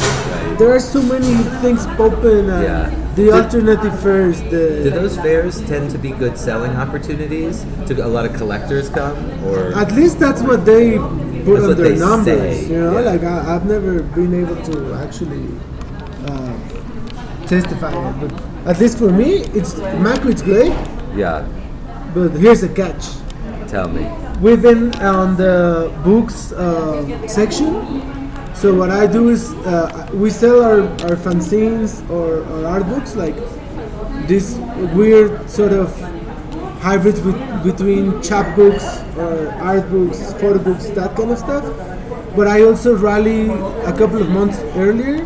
there are so many things popping. And Yeah. the alternative fairs. The Do those fairs tend to be good selling opportunities? Do a lot of collectors come, or At least that's what they put on their numbers. say, You know, yeah. like I, I've never been able to actually uh, testify it, but at least for me, it's Maco. It's great, yeah? but here's the catch. Tell me. We've on the books uh, section. So what I do is uh, we sell our, our fanzines or our art books, like this weird sort of hybrids with, between chapbooks or art books, photo books, that kind of stuff. But I also rally a couple of months earlier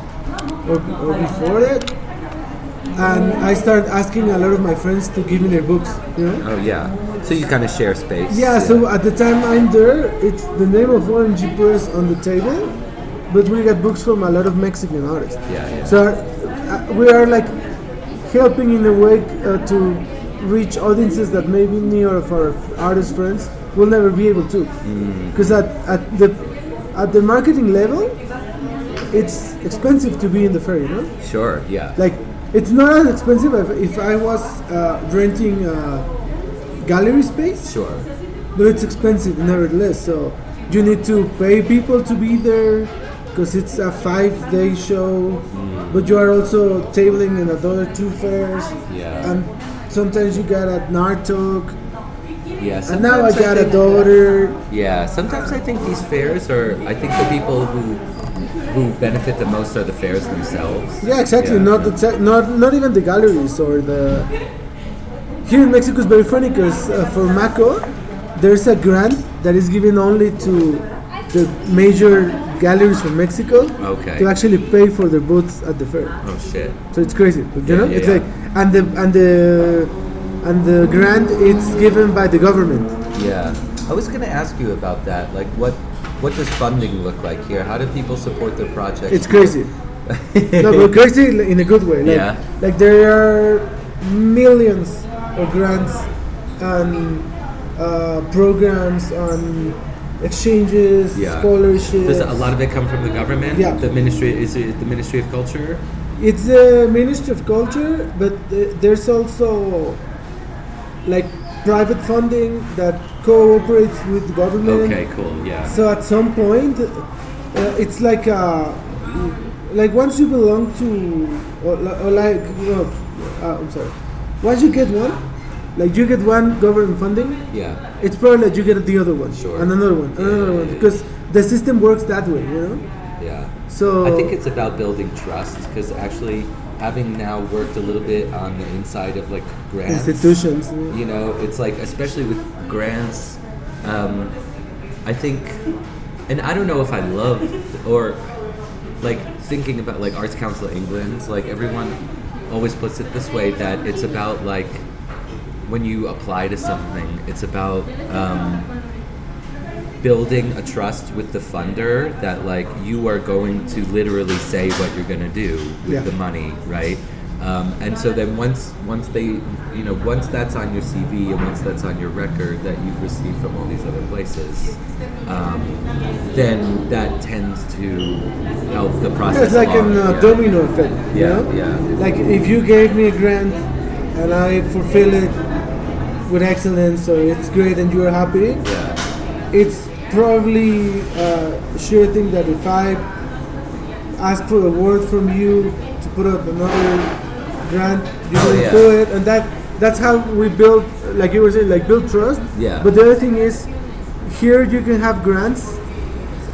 or, or before that, and I start asking a lot of my friends to give me their books. You know. Oh yeah. So you kind of share space. Yeah, so at the time I'm there, it's the name of OMG Press on the table, but we get books from a lot of Mexican artists. Yeah, yeah. So uh, we are like helping in a way uh, to reach audiences that maybe any of our artist friends will never be able to. Mm. Because at, at the at the marketing level, it's expensive to be in the fair, you know? Sure. Yeah. Like, it's not as expensive if, if I was uh, renting uh, gallery space Sure. but it's expensive nevertheless. So you need to pay people to be there because it's a five-day show. But you are also tabling in another two fairs, Yeah. and sometimes you got at Nartok, Yeah. and now I got a think- daughter. Yeah, sometimes I think these fairs are. I think the people who who benefit the most are the fairs themselves. Yeah, exactly. Yeah, not the te- not not even the galleries or the. Here in Mexico is very funny because uh, for Maco, there's a grant that is given only to the major galleries from Mexico Okay. to actually pay for their booths at the fair. Oh shit. So it's crazy, you Yeah, know. yeah, it's yeah. like and the and the and the grant it's given by the government. Yeah. I was gonna ask you about that. Like, what what does funding look like here? How do people support their projects? It's crazy. no, but *laughs* crazy in a good way. Like, Yeah. like there are millions of grants and uh, programs on exchanges, Yeah. scholarships. Does a lot of it come from the government? Yeah. The ministry is it the Ministry of Culture? It's the Ministry of Culture, but there's also like private funding that cooperates with the government. Okay, cool. Yeah. So at some point, uh, it's like a, like once you belong to, or, or like, no, uh, I'm sorry, once you get one, like you get one government funding, yeah. it's probably that you get the other one, Sure. and another one, Yeah, another yeah, one, yeah. because the system works that way, you know. Yeah. So I think it's about building trust because actually having now worked a little bit on the inside of like grants institutions. you know it's like especially with grants um, i think and i don't know if i love or like thinking about like arts council england like everyone always puts it this way that it's about like when you apply to something it's about um, building a trust with the funder that like you are going to literally say what you're going to do with Yeah. the money right um, and so then once once they you know once that's on your cv and once that's on your record that you've received from all these other places um, then that tends to help the process It's like along, an uh, yeah. domino effect. you Yeah, know? yeah. Like if you gave me a grant and I fulfill it with excellence, so it's great and you are happy, yeah it's probably a sure thing that if I ask for a word from you to put up another grant, you Oh, will yeah. do it, and that that's how we build, like you were saying, like build trust. Yeah. But the other thing is, here you can have grants,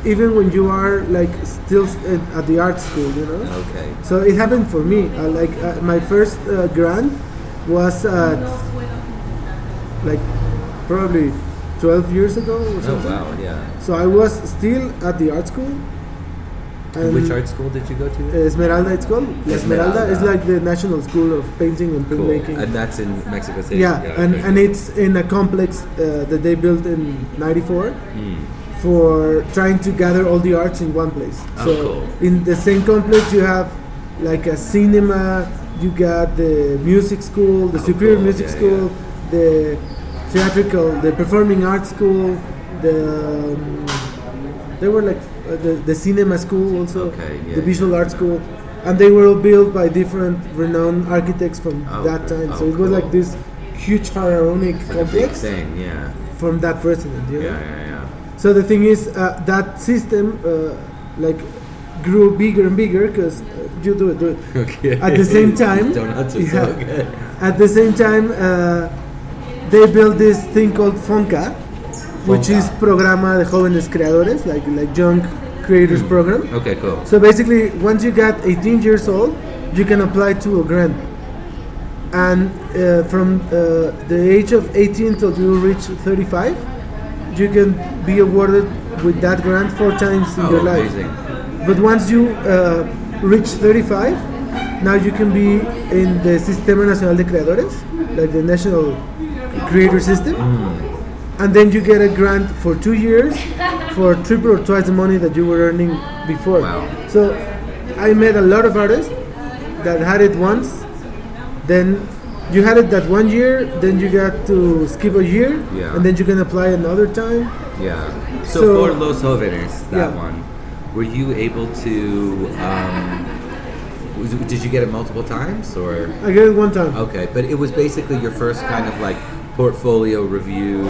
even when you are like still at at the art school, you know. okay So it happened for me. Uh, like uh, my first uh, grant was uh, like probably 12 years ago or oh wow yeah So I was still at the art school. And which art school did you go to Esmeralda, it's called. La Esmeralda is like the national school of painting and cool printmaking. and that's in mexico city yeah, and, and it's in a complex uh, that they built in '94 Hmm. for trying to gather all the arts in one place. Oh, so cool. in the same complex, you have like a cinema, you got the music school, the Oh, superior cool. music Yeah, school, the theatrical, the performing arts school, the um, they were like uh, the, the cinema school also, Okay, yeah, the visual arts school. and they were all built by different renowned architects from Oh, that time. so oh, it was like this huge pharaonic Like a big complex thing, yeah. from that president. You know? Yeah, yeah, yeah. So the thing is, uh, that system uh, like grew bigger and bigger because uh, you do it, do it. *laughs* Okay. At the same *laughs* time, donuts *laughs* are yeah. so good. At the same time, uh, they built this thing called Fonca, which is Programa de Jóvenes Creadores, like like Young Creators Program. Okay, cool. So basically, once you get 18 years old, you can apply to a grant. And uh, from uh, the age of 18 till you reach 35, you can be awarded with that grant four times in Oh, your life. amazing. But once you uh, reach 35, now you can be in the Sistema Nacional de Creadores, like the national creator system. And then you get a grant for two years for *laughs* triple or twice the money that you were earning before. Wow. So I met a lot of artists that had it once, then you had it that one year, then you got to skip a year, Yeah. and then you can apply another time. Yeah. So, So- for Los Jóvenes, that Yeah. one, were you able to? Um, was, did you get it multiple times, or I get it one time. okay? But it was basically your first kind of like portfolio review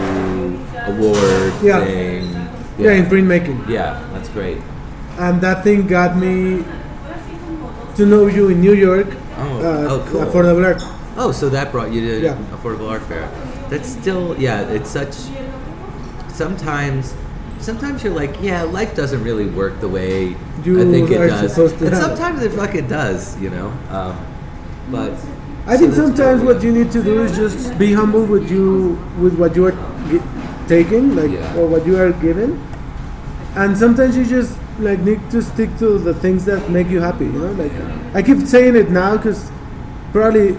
award Yeah. thing. Yeah, in printmaking. Yeah, that's great. and that thing got me to know you in New York. Oh, uh, oh, cool. Affordable art. Oh, so that brought you to Yeah. Affordable Art Fair. That's still, yeah, it's such. Sometimes, sometimes you're like, yeah, life doesn't really work the way You I think it does. and sometimes it fucking does, you know. Um, but I think sometimes what you need to do is just be humble with you with what you are taking, like Yeah. or what you are given, and sometimes you just like need to stick to the things that make you happy. You know, like I keep saying it now because probably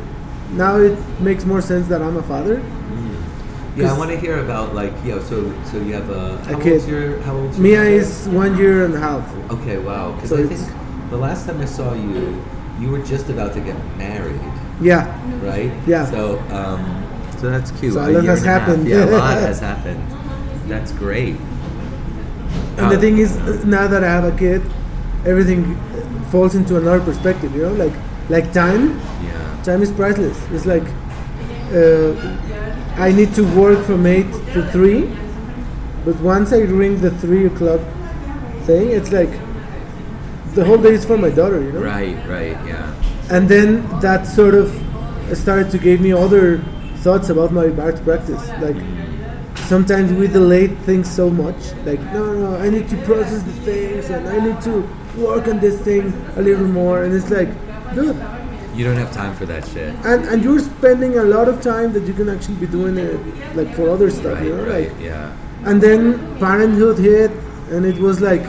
now it makes more sense that I'm a father. Mm-hmm. yeah, I want to hear about like, yeah. So, so you have a how kid. old's your how old's your Mia daughter? is one year and a half. okay. Wow, because So I think the last time I saw you, you were just about to get married. Yeah, right? Yeah. So, um, so that's cute. So a A lot has and a half. happened. Yeah, a lot *laughs* has happened. That's great. and the Uh, thing is, uh, now that I have a kid, everything falls into another perspective. You know, like like time. Yeah. time is priceless. It's like uh, I need to work from eight to three, but once I ring the three o'clock thing, it's like the whole day is for my daughter, you know. Right. Right. Yeah. And then that sort of started to give me other thoughts about my art practice. Like sometimes we delay things so much. Like no, no, I need to process the things and I need to work on this thing a little more. And it's like, dude, You don't have time for that shit. and and you're spending a lot of time that you can actually be doing it like for other stuff Right. you know Right. like Yeah. and then parenthood hit and it was like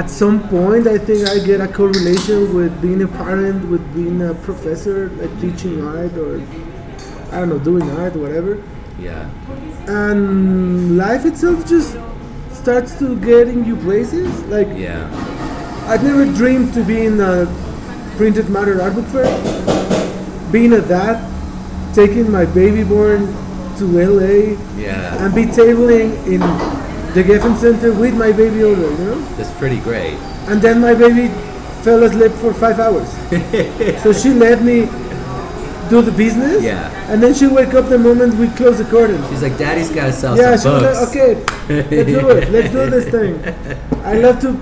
at some point i think i get a correlation with being a parent with being a professor like teaching art or i don't know doing art whatever Yeah. and life itself just starts to get in you places like Yeah. I've never dreamed to be in a printed matter art book fair. Being a dad, taking my baby born to LA Yeah. and be tabling in the Geffen Center with my baby over, you know? That's pretty great. And then my baby fell asleep for five hours. *laughs* so she let me do the business. Yeah. And then she wake up the moment we close the curtain. She's like, Daddy's got to sell Yeah, some books. like, okay, let's do it. Let's do this thing. *laughs* I love to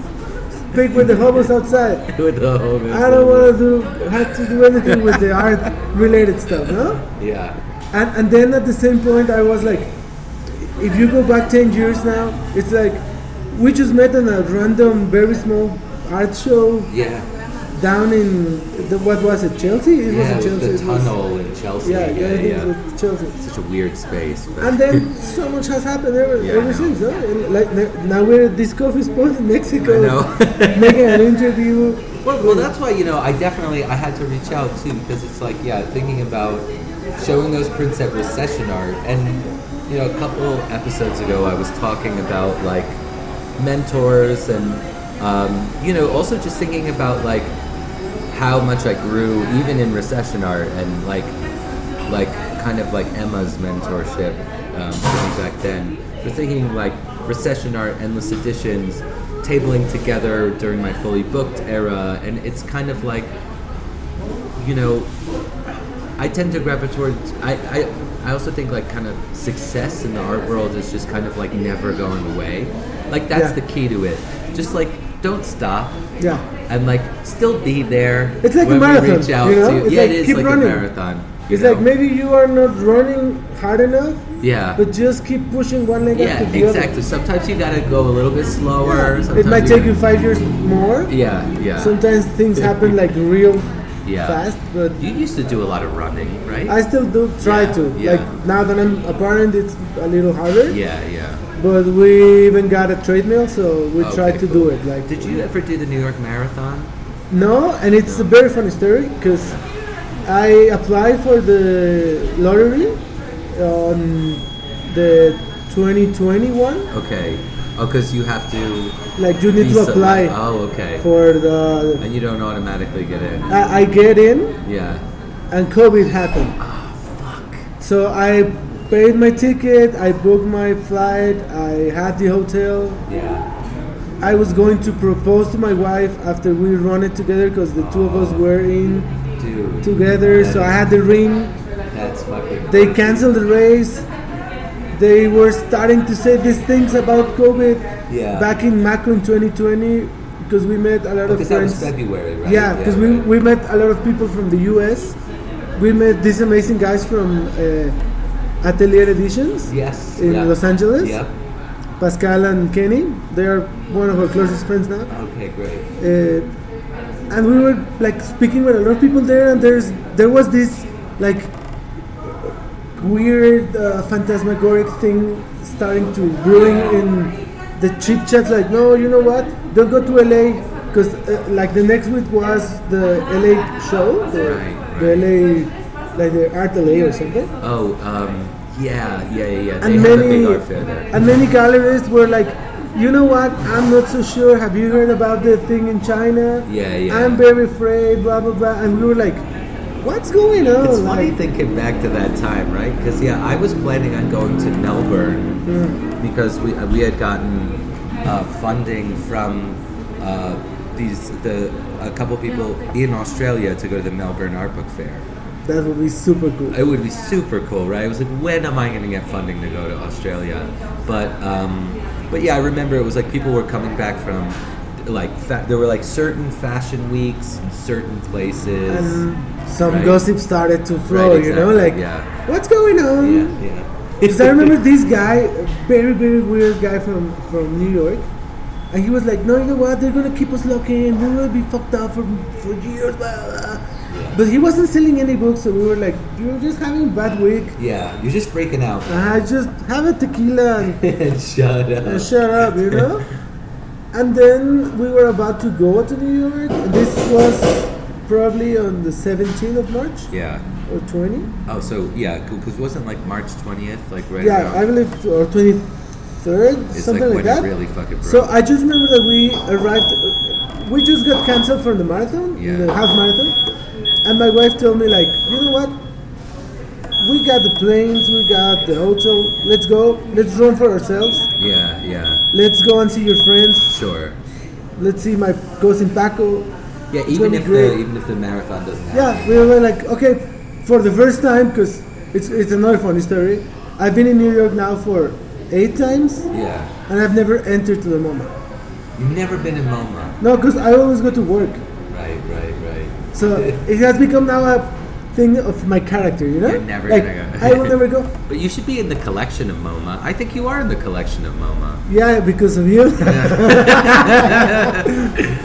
speak with the hobos outside. *laughs* With the whole I don't want to do have to do anything with the art related stuff, no? Yeah. And and then at the same point, I was like, if you go back ten years now, it's like we just met in a random, very small art show Yeah. down in the, what was it, Chelsea? It Yeah. was Chelsea. the it was- tunnel in Chelsea. yeah, yeah, Yeah. yeah. Chelsea. Such a weird space. But And then *laughs* so much has happened ever, Yeah, ever since. Huh? And like now we're at this coffee spot in Mexico, I know. *laughs* making an interview. Well, well, that's why you know I definitely I had to reach out too because it's like yeah, thinking about showing those prints at recession art, and you know a couple episodes ago I was talking about like mentors and um, you know also just thinking about like how much I grew even in recession art and like like kind of like Emma's mentorship um, back then. But thinking like recession art, endless editions, tabling together during my fully booked era, and it's kind of like, you know, I tend to gravitate towards. I, I I also think like kind of success in the art world is just kind of like never going away. Like that's Yeah. the key to it. Just like don't stop Yeah. and like still be there. It's like a marathon, reach out you know? to- It's yeah, like it is keep like running. a marathon. It's like maybe you are not running hard enough, yeah. but just keep pushing one leg yeah, after the exactly. other. Sometimes you gotta go a little bit slower. It sometimes might take you five years more. Yeah, yeah. Sometimes things *laughs* happen like real Yeah. fast, but You used to do a lot of running, right? I still do try Yeah, to. yeah. Like now that I'm a parent, it's a little harder. yeah, yeah. But we even got a treadmill, so we Okay, try to cool. do it. Like Did you ever do the New York Marathon? No, and it's a very funny story because I applied for the lottery on the 2021. Okay. Oh, because you have to. Like you need be to apply Oh, okay. for the. and you don't automatically get in. I, I get in, Yeah. and COVID happened. Oh, fuck. So I paid my ticket, I booked my flight, I had the hotel. Yeah. I was going to propose to my wife after we run it together because the two of us oh. were in Dude. together. So I had the ring. That's fucking. They canceled the race. They were starting to say these things about COVID Yeah. back in Maco in 2020 because we met a lot of Because that was friends. February, right? Yeah, because we, right. we met a lot of people from the US. We met these amazing guys from uh, Atelier Editions Yes. in yeah. Los Angeles. Yep. Pascal and Kenny. They are one of our closest friends now. Okay, great. Uh, and we were like speaking with a lot of people there, and there's there was this like weird uh, phantasmagoric thing starting to brewing in the chit chats. Like, no, you know what? Don't go to LA because uh, like the next week was the LA show, the, Right, the LA like the Art LA or something. Oh, um, yeah, yeah, yeah, yeah. And many big art fair there. and many galleries were like, you know what? I'm not so sure. Have you heard about the thing in China? Yeah, yeah. I'm very afraid. Blah blah blah. And we were like, what's going on? It's funny Like, thinking back to that time, right? Because yeah, I was planning on going to Melbourne Mm. because we we had gotten uh, funding from uh, these the a couple people in Australia to go to the Melbourne Art Book Fair. that would be super cool. It would be super cool, right? I was like, when am I going to get funding to go to Australia? But um, but yeah, I remember it was like people were coming back from like fa- there were like certain fashion weeks in certain places. And some Right. gossip started to flow. Right, You know, like yeah. what's going on? yeah, yeah. Because I remember *laughs* this guy, very very weird guy from from New York, and he was like, "No, you know what? They're gonna keep us locked in. We will be fucked up for for years." Blah, blah. blah." But he wasn't selling any books, so we were like, "You're just having a bad week. Yeah, you're just freaking out. Uh, I just have a tequila and, *laughs* Shut up. and shut up," you know. *laughs* and then we were about to go to New York. This was probably on the 17th of March Yeah. or 20. Oh, so yeah, because wasn't like March twentieth, like right Yeah, around. I believe, or 23rd, it's something like like, when that. it really fucking broke. So I just remember that we arrived. We just got cancelled from the marathon, Yeah. the half marathon, and my wife told me like, you know what? We got the planes, we got the hotel. Let's go. Let's run for ourselves. yeah, yeah, Let's go and see your friends. sure. Let's see my cousin Paco. Yeah, even if great. the even if the marathon doesn't happen. Yeah, we were like, okay, for the first time, because it's it's another funny story. I've been in New York now for eight times, Yeah. and I've never entered to the MoMA. You've never been in MoMA. No, because I always go to work. Right, right, right. So *laughs* it has become now a thing of my character, you know? You're never like, gonna go. I will never go. *laughs* But you should be in the collection of MoMA. I think you are in the collection of MoMA. Yeah, because of you.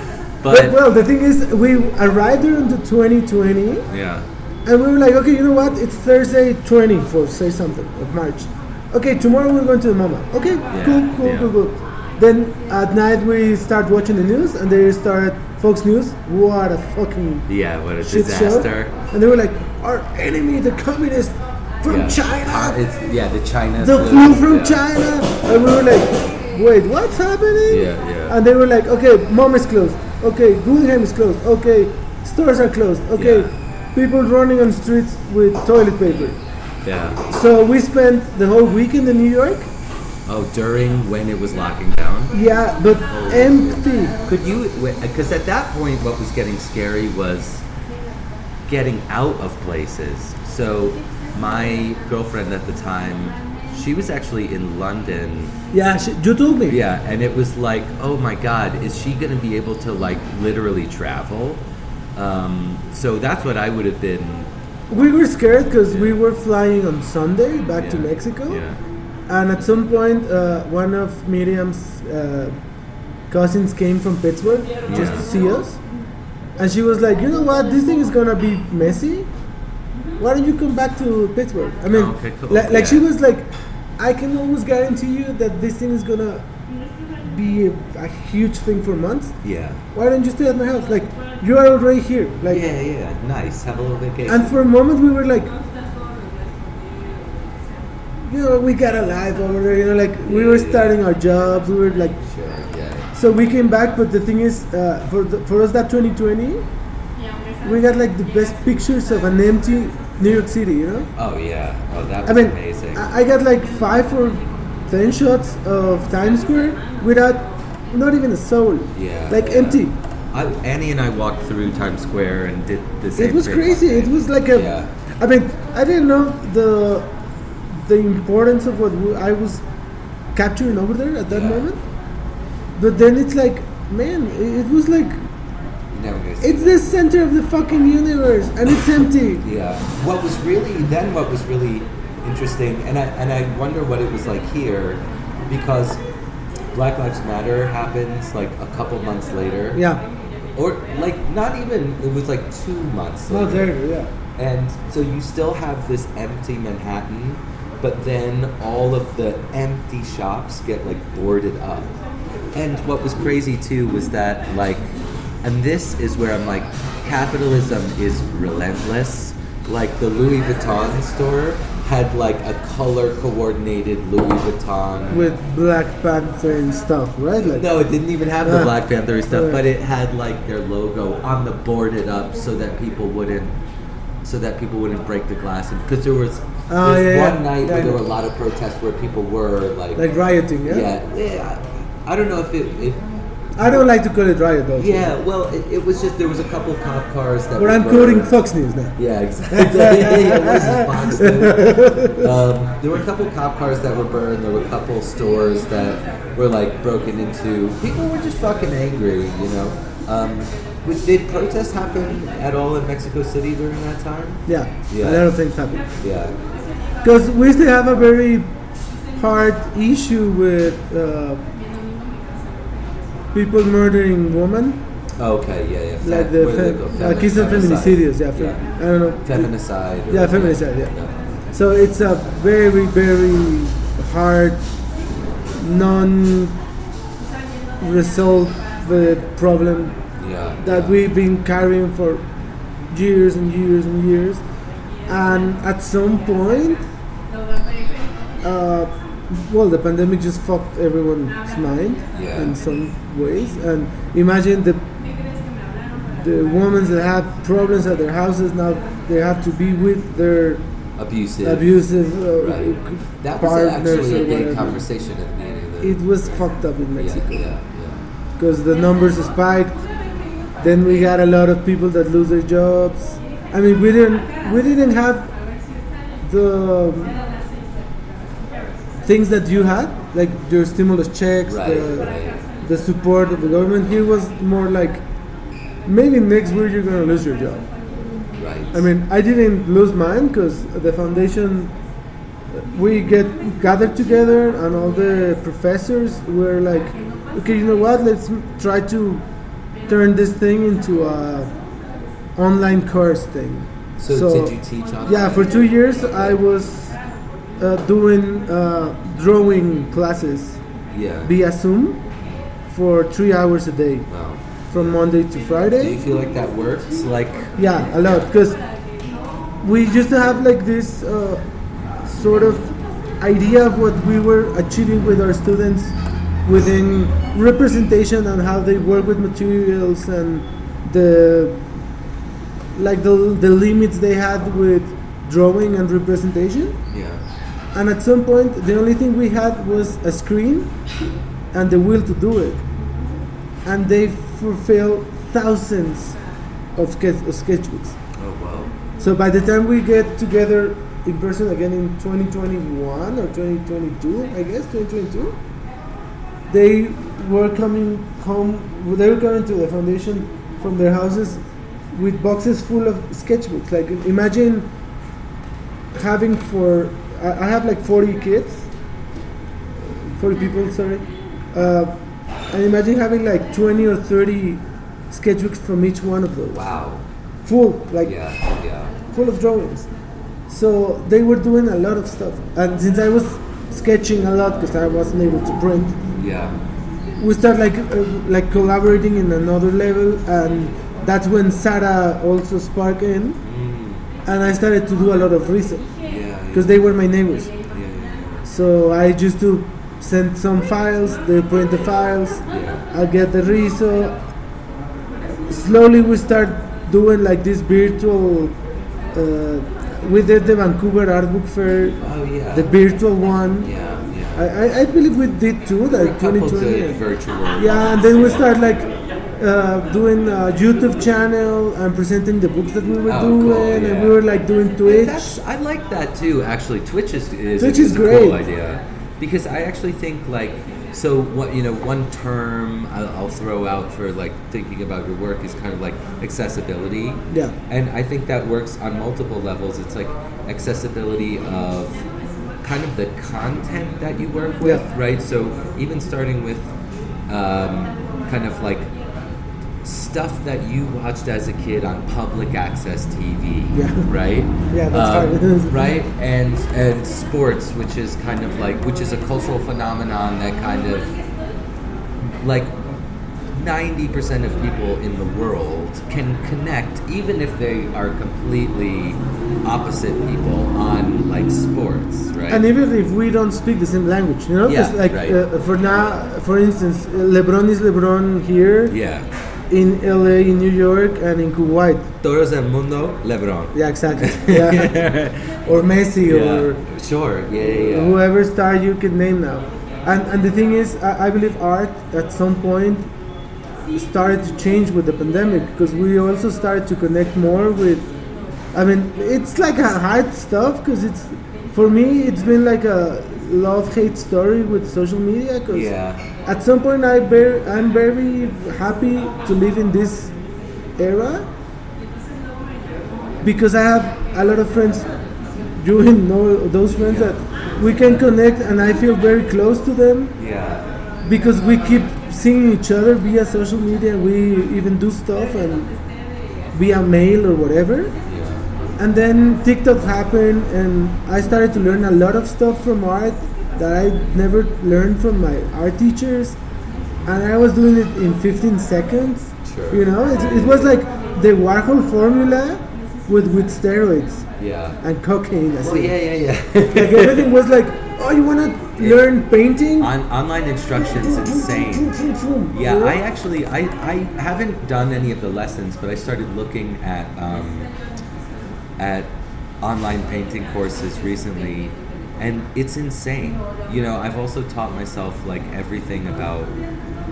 *laughs* But but well, the thing is, we arrived there in the 2020, yeah, and we were like, okay, you know what? It's Thursday 20 for say something of March. Okay, tomorrow we're going to the MoMA. Okay, cool, cool, yeah. cool, cool. Then at night we start watching the news, and they start Fox News. What a fucking yeah. What a shit disaster. show! And they were like, our enemy, the communist from yeah. China. Uh, it's yeah, the China. the flu from yeah. China. And we were like, wait, what's happening? Yeah, yeah. And they were like, okay, mom is closed. Okay, Guggenheim is closed. Okay, stores are closed. Okay, Yeah. people running on streets with toilet paper. Yeah, So we spent the whole week in New York, Oh, during when it was locking down. Yeah, but oh. empty. Could you? Because at that point, what was getting scary was getting out of places. So, my girlfriend at the time, she was actually in London. Yeah, she, you told me. Yeah, and it was like, oh my God, is she going to be able to like literally travel? Um, so that's what I would have been. We were scared because we were flying on Sunday back to Mexico. Yeah. And at some point, uh, one of Miriam's uh, cousins came from Pittsburgh just to see us. And she was like, you know what, this thing is gonna be messy. Why don't you come back to Pittsburgh? I mean, Okay, cool. li- like she was like, I can almost guarantee you that this thing is gonna be a, a huge thing for months. Yeah. Why don't you stay at my house? Like, you are already here. Like, Yeah, yeah. Nice. Have a little vacation. and for a moment, we were like, you know, we got a life over there. You know, like we were starting our jobs. We were like, sure. Yeah. so we came back. But the thing is, uh, for the, for us, that 2020, we got like the best pictures of an empty New York City. You know, Oh yeah. Oh, that was I mean, amazing. I, I got like five or ten shots of Times Square without not even a soul. yeah. like yeah. empty. I, Annie and I walked through Times Square and did the same. It was crazy. It was like a. Yeah. I mean, I didn't know the the importance of what I was capturing over there at that Yeah. moment. But then it's like, man, it, it was like Never it's the center of the fucking universe, and it's empty. Yeah. What was really then? What was really interesting, and I and I wonder what it was like here, because Black Lives Matter happens like a couple months later. Yeah, Or like not even. It was like two months. later. there. Yeah, And so you still have this empty Manhattan, but then all of the empty shops get like boarded up. And what was crazy too was that like, and this is where I'm like, capitalism is relentless. Like the Louis Vuitton store had like a color coordinated Louis Vuitton. with Black Panther and stuff, right? Like, No, it didn't even have the Ah. Black Panther stuff, Right. but it had like their logo on the boarded up so that people wouldn't so that people wouldn't break the glass and because there was Oh, there's yeah, one yeah. night Yeah, where there were a lot of protests where people were like, like rioting. Yeah, yeah, yeah, I, I don't know if it if I don't like to call it riot though. yeah well it, it was just there was a couple cop cars that but were I'm quoting Fox News now. Yeah, exactly. *laughs* yeah, what is this, Fox News? um, there were a couple cop cars that were burned. There were a couple stores that were like broken into. People were just fucking angry, you know. Um, did protests happen at all in Mexico City during that time? Yeah, Yeah. a lot of things happen. Yeah. Because we still have a very hard issue with uh, people murdering women, Okay. Yeah. Yeah. Fe- like the what do they fem- uh, kiss and feminicidios. Yeah, fe- Yeah. I don't know. Feminicide. Yeah, feminicide, yeah. So it's a very, very hard, non-resolved problem Yeah. that yeah. we've been carrying for years and years and years. And at some point, uh, well, the pandemic just fucked everyone's mind Yeah. in some ways. And imagine the the women that have problems at their houses now they have to be with their abusive. abusive uh, Right. That was actually a big conversation at the beginning of the. It was fucked up in Mexico yeah. because the numbers spiked. Then we got a lot of people that lose their jobs. I mean, we didn't we didn't have the things that you had, like your stimulus checks, Right, the, the support of the government. Here was more like maybe next week you're gonna lose your job. Right. I mean, I didn't lose mine because the foundation. We get gathered together, and all the professors were like, "Okay, you know what? Let's try to turn this thing into a online course thing." So, did you teach on? Yeah, for two years I was uh, doing uh, drawing classes Yeah. via Zoom for three hours a day, Wow. from Monday to Friday. Do you feel like that works? Like, Yeah, a lot because we used to have like this uh, sort of idea of what we were achieving with our students within representation and how they work with materials and the like the, the limits they had with drawing and representation yeah. And at some point, the only thing we had was a screen and the will to do it. And they fulfill thousands of, sketch, of sketchbooks. Oh wow. So by the time we get together in person again in 2021 or 2022, I guess 2022, they were coming home. They were coming to the foundation from their houses with boxes full of sketchbooks. Like imagine having for I I have like 40 kids, 40 people, sorry, uh, and imagine having like 20 or 30 sketchbooks from each one of those, Wow. full, like Yeah. Yeah. full of drawings. So they were doing a lot of stuff, and since I was sketching a lot because I wasn't able to print, Yeah. we start like uh, like collaborating in another level, and that's when Sarah also sparked in, Mm. and I started to do a lot of research. Because they were my neighbors. Yeah. Yeah. So I used to send some files, they print the files, Yeah. I get the Riso. Slowly we start doing like this virtual. Uh, we did the Vancouver Art Book Fair, Oh yeah. the virtual one. yeah. I, Yeah. I, I believe we did too, There like 2020. good virtual. Yeah, and then we start like uh, doing a YouTube channel and presenting the books that we were Oh, doing, cool, and we were like doing Twitch. That's I like that too. Actually, Twitch is is, Twitch a, is a cool great. idea because I actually think like so what you know one term I'll, I'll throw out for like thinking about your work is kind of like accessibility. Yeah. and I think that works on multiple levels. It's like accessibility of kind of the content that you work with, Yeah. right? So even starting with um, kind of like stuff that you watched as a kid on public access TV, Yeah. right? *laughs* Yeah, that's how it is. Right, and and sports, which is kind of like which is a cultural phenomenon that kind of like. 90% of people in the world can connect even if they are completely opposite people on like sports right And even if we don't speak the same language, you know, Yeah, like right. uh, for now, for instance, LeBron is LeBron here yeah in LA, in New York, and in Kuwait. todos el mundo lebron Yeah, exactly. Yeah. *laughs* or Messi or sure yeah yeah, yeah. whoever star you can name now. And and the thing is, I, I believe art at some point started to change with the pandemic because we also started to connect more with. I mean, it's like a hard stuff because it's for me it's been like a love hate story with social media because Yeah. At some point I bear, I'm very happy to live in this era because I have a lot of friends. You know those friends that we can connect, and I feel very close to them yeah because we keep seeing each other via social media. We even do stuff and via mail or whatever. yeah And then TikTok happened, and I started to learn a lot of stuff from art that I never learned from my art teachers. And I was doing it in 15 seconds. Sure. You know, it, it was like the Warhol formula with, with steroids yeah and cocaine. Well yeah yeah yeah Like everything was like, oh, you want to learn painting? On, online instruction's insane Yeah, I actually I, I haven't done any of the lessons, but I started looking at um, at online painting courses recently, and it's insane. You know, I've also taught myself like everything about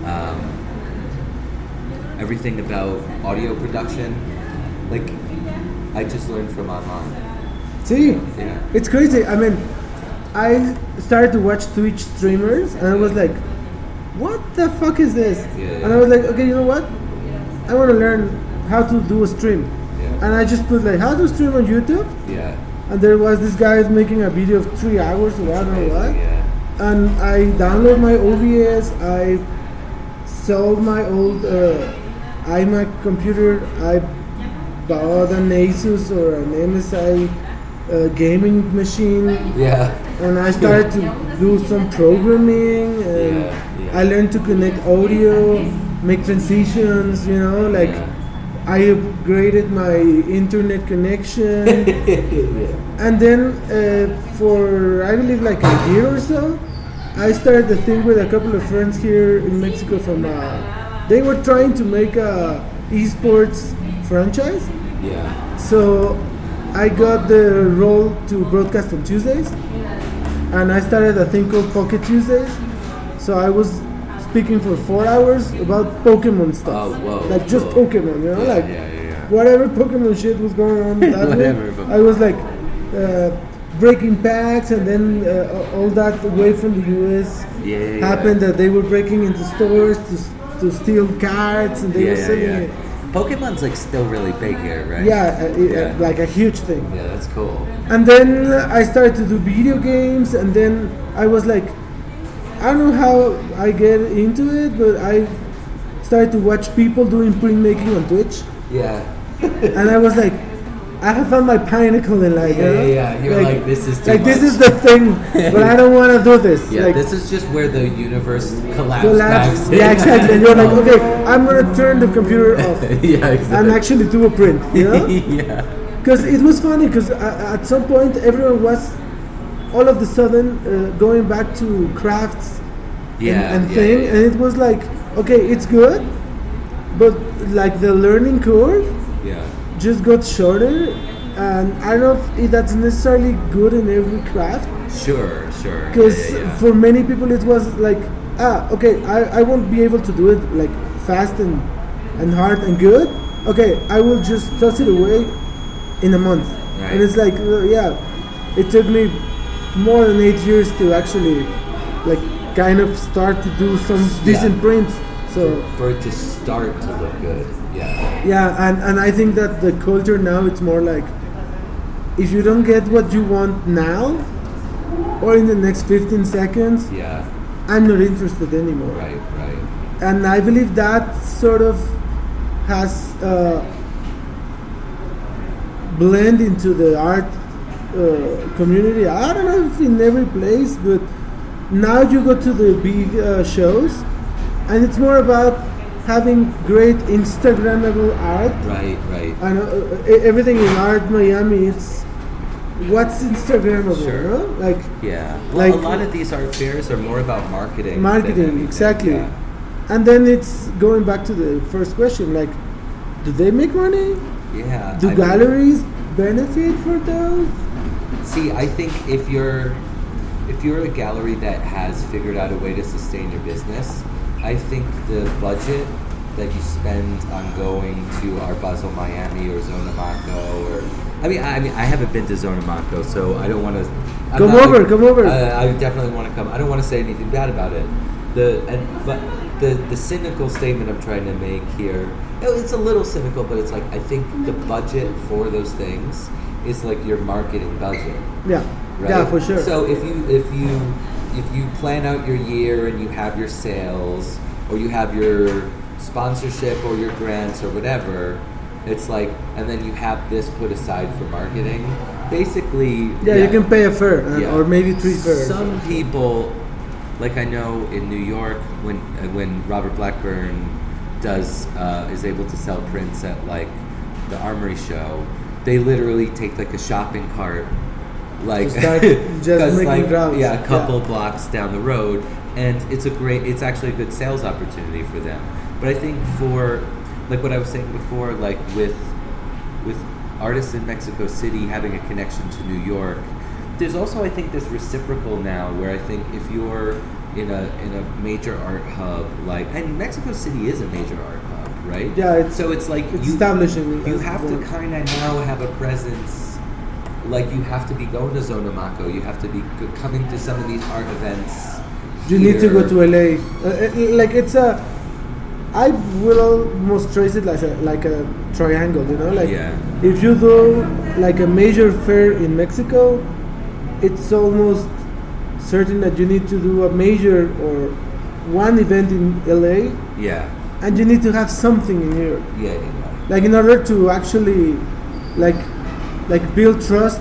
um, everything about audio production. Like, I just learned from online. See, Yeah. it's crazy. I mean, I started to watch Twitch streamers, and I was like, "What the fuck is this?" Yeah, And I was like, "Okay, you know what? I want to learn how to do a stream." Yeah. And I just put like, "How to stream on YouTube?" Yeah. And there was this guy making a video of three hours or I don't know what. Yeah. And I download my OBS. I sold my old uh, iMac computer. I bought an Asus or an MSI uh, gaming machine, Yeah. and I started to do some programming. And Yeah, yeah. I learned to connect audio, make transitions. You know, like. I upgraded my internet connection. *laughs* And then uh, for I believe like a year or so, I started a thing with a couple of friends here in Mexico from. Uh, they were trying to make a esports franchise, Yeah. so I got the role to broadcast on Tuesdays, and I started a thing called Pocket Tuesdays. So I was speaking for four hours about Pokemon stuff. Oh, whoa, Like just whoa. Pokemon, you know, Yeah, like yeah, yeah, yeah. whatever Pokemon shit was going on *laughs* Whatever, week. I was like uh, breaking packs, and then uh, all that away from the US Yeah, yeah, yeah. happened that they were breaking into stores to, to steal cards, and they Yeah, were yeah, selling yeah. it. Pokemon's like still really big here, right? Yeah, uh, Yeah. uh, like a huge thing. Yeah, that's cool. And then I started to do video games, and then I was like, I don't know how I get into it, but I started to watch people doing printmaking on Twitch, Yeah. and I was like, I have found my pinnacle in life. Yeah, yeah, yeah. You're like, this is like this is the thing, but I don't want to do this. Yeah, like, this is just where the universe collapses. collapse. Yeah, exactly. And you're like, *laughs* okay, I'm gonna turn the computer *laughs* off yeah, exactly. and actually do a print. You know? *laughs* yeah. Because it was funny because at some point everyone was all of the sudden uh, going back to crafts Yeah. and, and yeah, thing, yeah, and it was like, okay, it's good, but like the learning curve yeah. just got shorter, and I don't know if that's necessarily good in every craft. Sure, sure. Because for many people it was like, ah, okay, I, I won't be able to do it like fast and and hard and good. Okay, I will just toss it away in a month. Right. And it's like, uh, yeah, it took me more than eight years to actually like kind of start to do some decent prints. So for it to start to look good. Yeah. yeah, and, and I think that the culture now it's more like if you don't get what you want now or in the next 15 seconds, Yeah. I'm not interested anymore. Right, right. And I believe that sort of has uh, blend into the art uh, community. I don't know if in every place, but now you go to the big uh, shows, and it's more about having great Instagrammable art. Right, right. I know uh, everything in art Miami. It's what's Instagrammable, Sure. no? Like Yeah. Well, Like- a lot of these art fairs are more about marketing. marketing exactly yeah. and then it's going back to the first question like do they make money Yeah. do I mean- galleries benefit for those See, I think if you're if you're a gallery that has figured out a way to sustain your business, I think the budget that you spend on going to Art Basel Miami or Zona Maco or I mean I, I mean I haven't been to Zona Maco, so I don't want to Come over, come over. I, I definitely want to come. I don't want to say anything bad about it. The and but the the cynical statement I'm trying to make here, oh, it's a little cynical, but it's like I think the budget for those things is like your marketing budget. yeah Right? yeah for sure So if you if you if you plan out your year and you have your sales or you have your sponsorship or your grants or whatever, it's like and then you have this put aside for marketing. Basically, yeah, you can pay a fare uh, yeah. or maybe three fares Some people, like I know in New York, when uh, when Robert Blackburn does uh, is able to sell prints at like the Armory show, they literally take like a shopping cart, like start *laughs* just making like, routes, yeah, a couple yeah. blocks down the road, and it's a great, it's actually a good sales opportunity for them. But I think for like what I was saying before, like with with artists in Mexico City having a connection to New York, there's also I think this reciprocal now where I think if you're in a in a major art hub like and Mexico City is a major art right? Yeah, it's- so it's like it's you, establishing You have to kind of now have a presence. Like you have to be going to Zonamaco, you have to be coming to some of these art events. you need to go to LA uh, uh, like it's a I will almost trace it like a like a triangle you know like Yeah. if you do like a major fair in Mexico it's almost certain that you need to do a major or one event in LA Yeah, and you need to have something in York yeah, yeah. like in order to actually like like build trust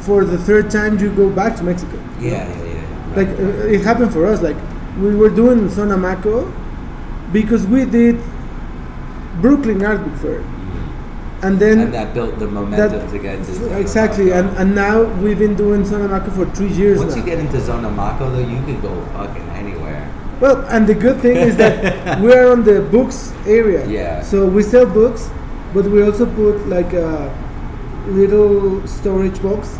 for the third time you go back to Mexico. Yeah, yeah, yeah. like uh, it happened for us. Like we were doing Zonamaco because we did Brooklyn Art Book Fair. And then and that built the momentum to get to Zona exactly and, and now we've been doing Zonamaco for three years Once now. you get into Zona Maco, though, you can go fucking. Well and the good thing is that *laughs* we're on the books area Yeah. so we sell books but we also put like a little storage box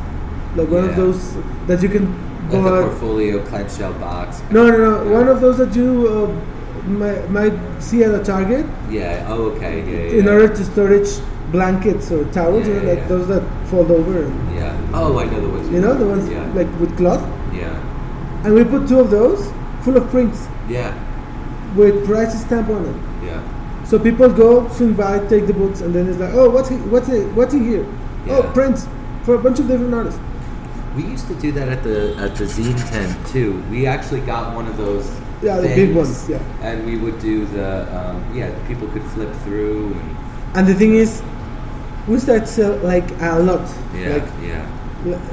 like one Yeah. of those that you can Like the But- portfolio clamshell box. No, no, no. One of those that you uh, might, might see at a Target Yeah. Oh, okay. Yeah. yeah in yeah. order to storage blankets or towels, Yeah, you know, like yeah. those that fold over. Yeah. Oh, I know the ones. You know, the ones Yeah. like with cloth. Yeah. And we put two of those full of prints Yeah. with price stamp on it. Yeah. So people go, swing by, take the books, and then it's like, oh, what's he, what's he, what's he here? Oh, prints for a bunch of different artists. We used to do that at the at the zine tent too. We actually got one of those. Yeah, the big ones, yeah. And we would do the um, yeah. People could flip through and And the thing is, we start sell like a lot. yeah Like, yeah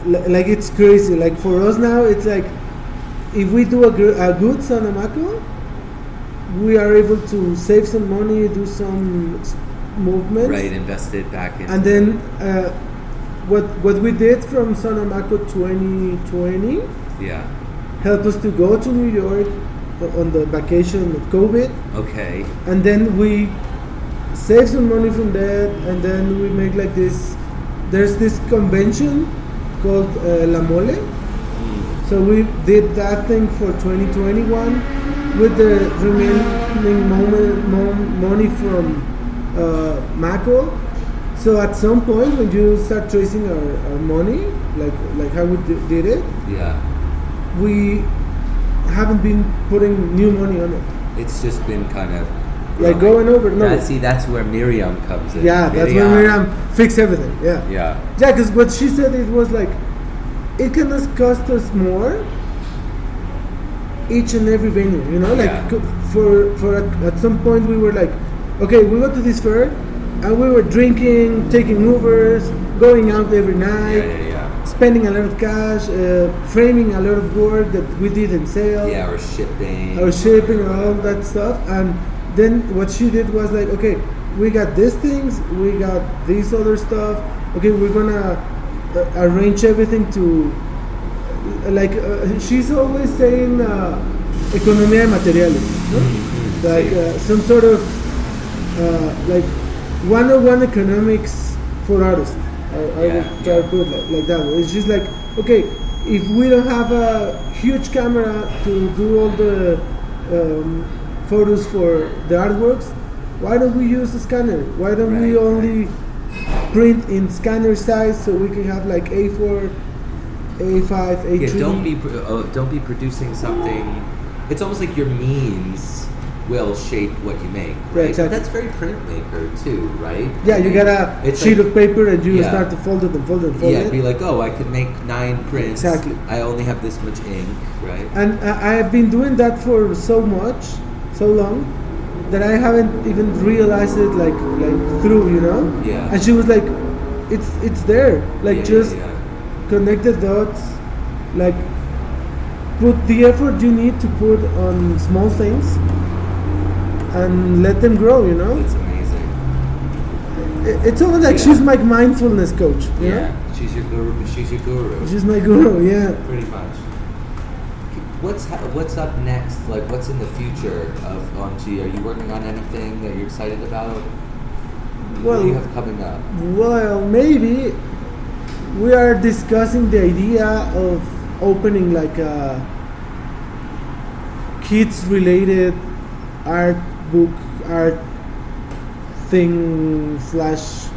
li- like it's crazy. Like for us now, it's like if we do a, gr- a good Zonamaco, we are able to save some money, do some s- movements, right. it back in. and then uh, what what we did from Zonamaco 2020 yeah. helped us to go to New York on the vacation of COVID, Okay. and then we save some money from that, and then we make like this. There's this convention called uh, La Mole. So we did that thing for 2021 with the remaining moment, mom, money from uh, Maco. So at some point, when you start tracing our, our money, like like how we di- did it, Yeah. we haven't been putting new money on it. It's just been kind of Like going over, no. That- see, that's where Miriam comes in. Yeah, that's where Miriam fix everything. Yeah. Yeah. Yeah, because what she said it was like, it can cost us more each and every venue. You know, like Yeah. for for at, at some point we were like, okay, we go to this fair, and we were drinking, taking Ubers, going out every night, yeah, yeah. spending a lot of cash, uh, framing a lot of work that we didn't sell Yeah, or shipping. our shipping and all that stuff and then what she did was like okay we got these things we got this other stuff okay we're gonna uh, arrange everything to like uh, she's always saying uh, economía de materiales no? Mhm. like uh, some sort of uh, like 101 economics for artists I, I Yeah, would try yeah. to put it like, like that it's just like okay if we don't have a huge camera to do all the um, photos for the artworks why don't we use a scanner why don't we Right, only print in scanner size so we can have like a4 a5 a3 Yeah, don't be oh, don't be producing something. It's almost like your means will shape what you make, Yeah, right? exactly. That's very printmaker too, right? yeah you get a It's sheet like- of paper and you Yeah. start to fold it and fold it and fold yeah, it Yeah, be like, oh, I could make nine prints. Exactly. I only have this much ink, right? And I I have been doing that for so much, so long, that I haven't even realized it like like through, you know. Yeah. And she was like, "It's it's there. Like Yeah, just yeah, yeah. connect the dots. Like put the effort you need to put on small things, and let them grow. You know. It's amazing. It- It's almost like she's my mindfulness coach. Yeah, know? she's your guru. She's your guru. She's my guru. Yeah. pretty much. What's ha- what's up next? Like, what's in the future of OMG? Are you working on anything that you're excited about? what do you have coming up? Well, maybe we are discussing the idea of opening like a kids related art book art thing slash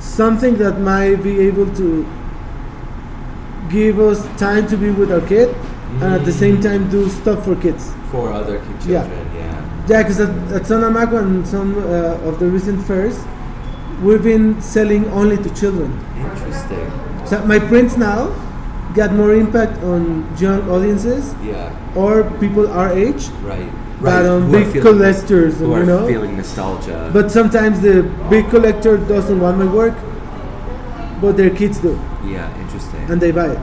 something that might be able to give us time to be with our kid and at the same time do stuff for kids For other ki- Yeah. children, yeah. yeah, because at, at Zonamaco and some uh, of the recent fairs, we've been selling only to children. Interesting. So my prints now got more impact on young audiences Yeah. or people our age, Right. But, Right. um, Who are big collectors, Who you are know? feeling nostalgia. but sometimes the big collector doesn't want my work, but their kids do, yeah, interesting. and they buy it.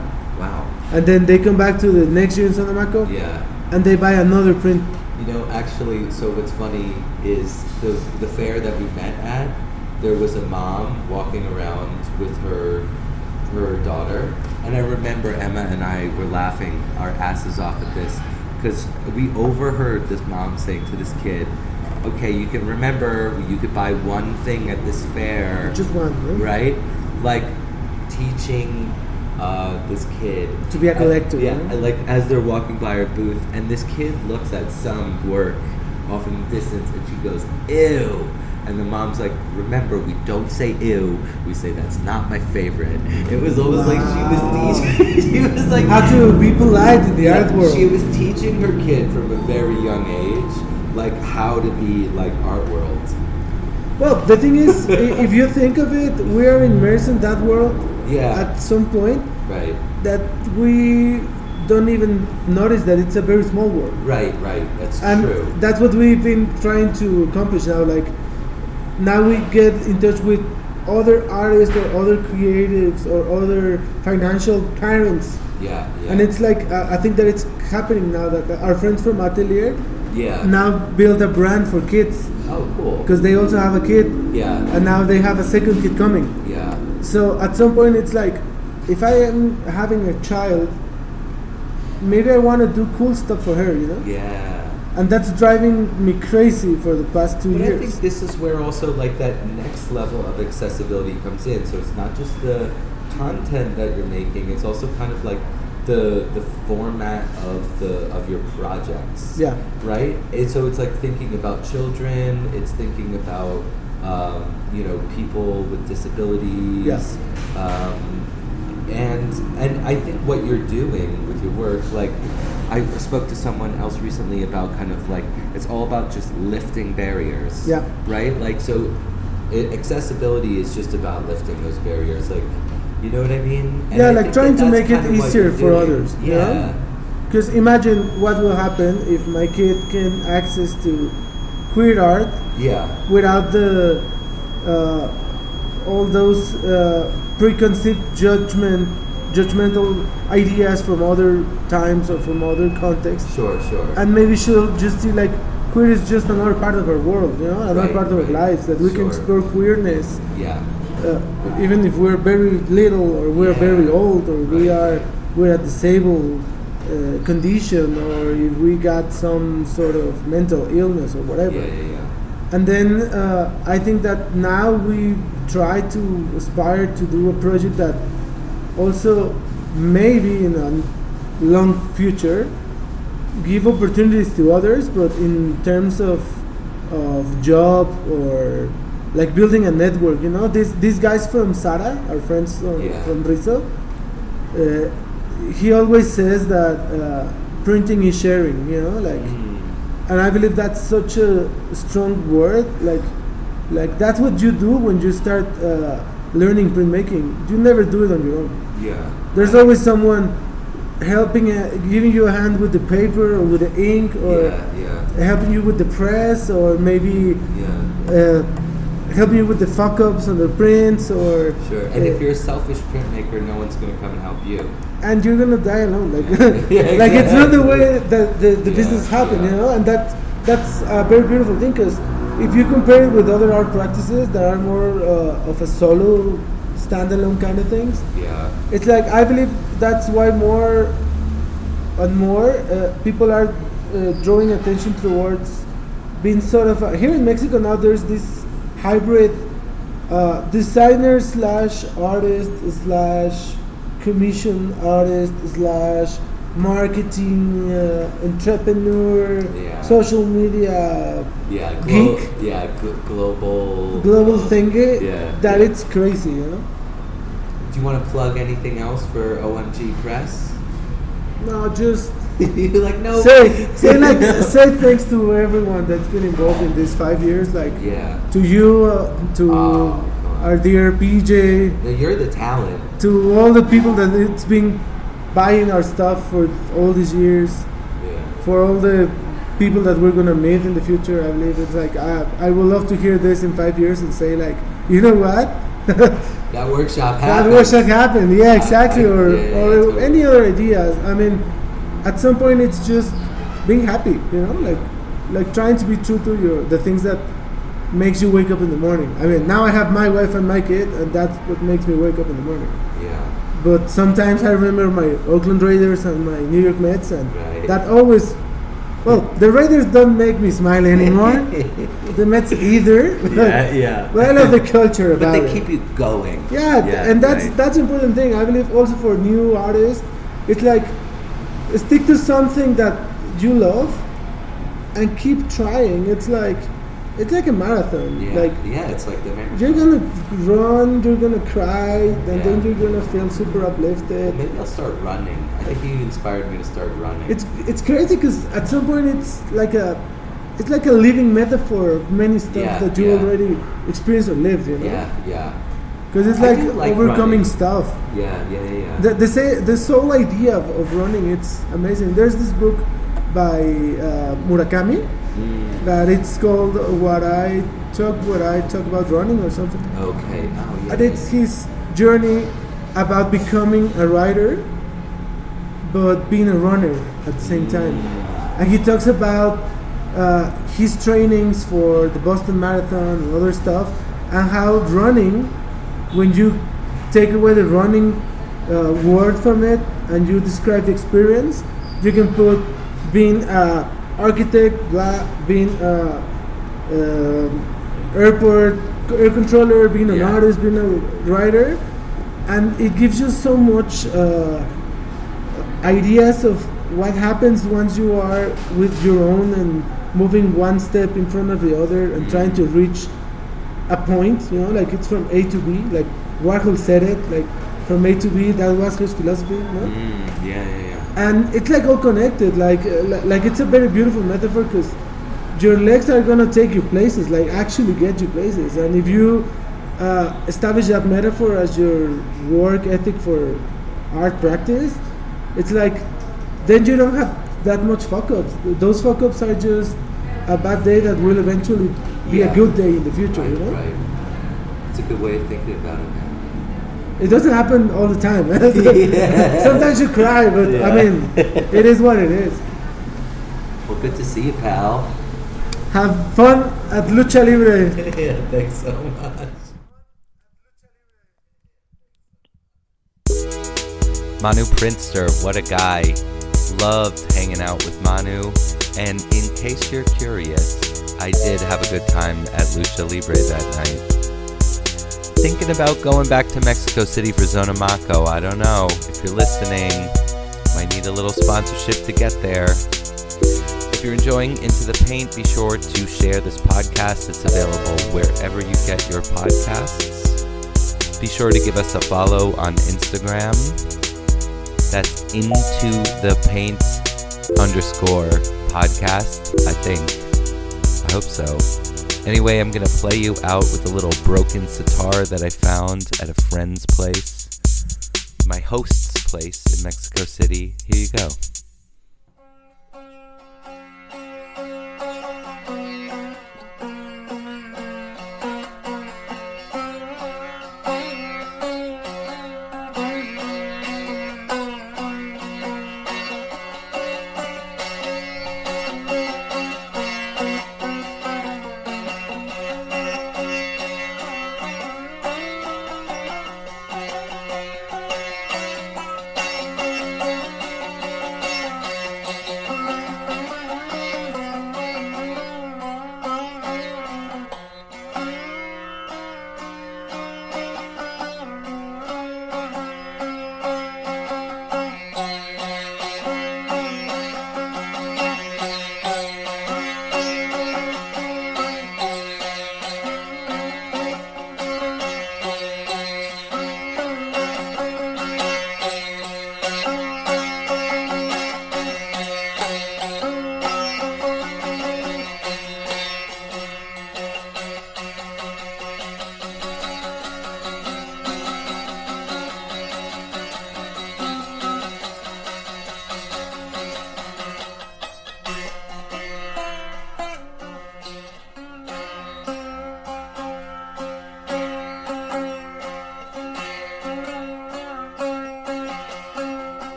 And then they come back to the next year in Zonamaco, Yeah. and they buy another print. You know, actually, so what's funny is the the fair that we met at. There was a mom walking around with her her daughter, and I remember Emma and I were laughing our asses off at this because we overheard this mom saying to this kid, "Okay, you can remember you could buy one thing at this fair, Just one. no? right? Like teaching uh, this kid To be a collector, yeah, like as they're walking by our booth, and this kid looks at some work off in the distance, and she goes, "Ew." And the mom's like, remember, we don't say ew. We say that's not my favorite. It was almost Wow. like she was teaching. *laughs* she was like, How to be polite in the yeah, art world. She was teaching her kid from a very young age, like how to be like art world. Well, the thing is, *laughs* if you think of it, we are immersed in that world Yeah. at some point Right, that we don't even notice that it's a very small world. right, right. That's And true. that's what we've been trying to accomplish now. Like, now we get in touch with other artists or other creatives or other financial parents. Yeah, yeah. And it's like, uh, I think that it's happening now that our friends from Atelier yeah. now build a brand for kids Oh, cool. because they also have a kid Yeah, and now they have a second kid coming. yeah, So at some point, it's like, if I am having a child, maybe I want to do cool stuff for her, you know? yeah. And that's driving me crazy for the past two But I years. think this is where also like that next level of accessibility comes in. So it's not just the content that you're making; it's also kind of like the the format of the of your projects. Yeah. Right. And so it's like thinking about children. It's thinking about um, you know people with disabilities. Yeah. Um, and and I think what you're doing with your work, like I spoke to someone else recently about kind of like it's all about just lifting barriers. Yeah. Right. Like so, i accessibility is just about lifting those barriers. Like, you know what I mean? And Yeah, I like trying that to make it kind of what easier for others, Yeah. Because imagine what will happen if my kid can access to queer art Yeah. without the uh, all those uh, preconceived judgment, judgmental ideas from other times or from other contexts. Sure. Sure. and maybe she'll just see like queer is just another part of our world, you know, another Right, part of right. our lives that we can explore queerness, yeah. Uh, even if we're very little or we're very old or we are we're a disabled uh, condition or if we got some sort of mental illness or whatever. Yeah. Yeah. Yeah. And then uh, I think that now we try to aspire to do a project that also maybe in a long future give opportunities to others, but in terms of of job or like building a network, you know, these these guys from Sara, our friends from, Yeah. from Rizzo, uh, he always says that uh, printing is sharing, you know, like Mm. and I believe that's such a strong word. Like, like that's what you do when you start uh, learning printmaking. You never do it on your own. Yeah. There's always someone helping, uh, giving you a hand with the paper or with the ink, or yeah. Yeah. helping you with the press, or maybe Yeah. Helping you with the fuck ups on the prints, or Sure. And uh, if you're a selfish printmaker, no one's gonna come and help you. and you're gonna die alone. Like, *laughs* Yeah, *laughs* like it's not the way that the, the Yeah, business happen, yeah. you know, and that's that's a very beautiful thing because if you compare it with other art practices that are more uh, of a solo, standalone kind of things, Yeah. it's like I believe that's why more and more uh, people are uh, drawing attention towards being sort of here in Mexico now. There's this hybrid uh, designer slash artist slash commission artist slash marketing uh, entrepreneur, Yeah. social media Yeah. Glo- Geek? Yeah. Gl- global. global thingy. Yeah, that yeah. it's crazy, you know. Do you want to plug anything else for OMG Press? No, just *laughs* You're like no. say say like *laughs* say thanks to everyone that's been involved in these five years like Yeah. to you uh, to Oh, our dear pj No, you're the talent. to all the people that it's been buying our stuff for all these years Yeah. for all the people that we're gonna meet in the future i believe it's like i, I would love to hear this in five years and say like you know what *laughs* That workshop that happened. was what happened yeah exactly I- or, yeah, or any other ideas i mean at some point it's just being happy you know like like trying to be true to your the things that makes you wake up in the morning i mean now i have my wife and my kid and that's what makes me wake up in the morning Yeah. but sometimes i remember my oakland raiders and my new york mets and Right. that always Well, the Raiders don't make me smile anymore. *laughs* the Mets either. yeah, yeah. *laughs* But I love the culture But about they it. keep you going. Yeah, and that's right. that's important thing. I believe also for new artists, it's like stick to something that you love and keep trying. It's like it's like a marathon. yeah. Like yeah, it's like the marathon. you're gonna run, you're gonna cry, and then you're gonna feel super Well, uplifted. maybe I'll start running. I think you inspired me to start running. It's it's crazy because at some point it's like a it's like a living metaphor of many stuff Yeah, that you yeah. already experienced or lived. You know, yeah, yeah, because it's like, like overcoming running. stuff. yeah, yeah, yeah. yeah. The, the, say, this whole idea of, of running, it's amazing. There's this book by uh, Murakami Mm, that it's called What I Talk What I Talk About Running or something. okay. Oh, yeah. And it's his journey about becoming a writer, but being a runner at the same time. And he talks about uh, his trainings for the Boston Marathon and other stuff, and how running, when you take away the running uh, word from it and you describe the experience, you can put being a architect, being a uh, airport air controller, being an Yeah. artist, being a writer, and it gives you so much uh, ideas of what happens once you are with your own and moving one step in front of the other and trying to reach a point. You know, like it's from A to B. Like Warhol said it, like from A to B. That was his philosophy. Know? Mm, yeah, yeah, yeah. And it's like all connected like uh, like it's a very beautiful metaphor because your legs are gonna take you places like actually get you places and if you uh, establish that metaphor as your work ethic for art practice it's like then you don't have that much fuck ups those fuck ups are just a bad day that will eventually be Yeah. a good day in the future Right, you know right. It's a good way of thinking about it, man. It doesn't happen all the time *laughs* Yeah. sometimes you cry but Yeah. i mean it is what it is Well, good to see you, pal. Have fun at Lucha Libre. *laughs* yeah, thanks so much. Manu Printster, what a guy. Loved hanging out with Manu. And in case you're curious, I did have a good time at Lucha Libre that night. Thinking about going back to Mexico City for Zona Maco. I don't know. If you're listening, might need a little sponsorship to get there. If you're enjoying Into the Paint, be sure to share this podcast. It's available wherever you get your podcasts. Be sure to give us a follow on Instagram. That's Into the Paint underscore podcast, I think. I hope so. Anyway, I'm gonna play you out with a little broken sitar that I found at a friend's place, my host's place in Mexico City. Here you go.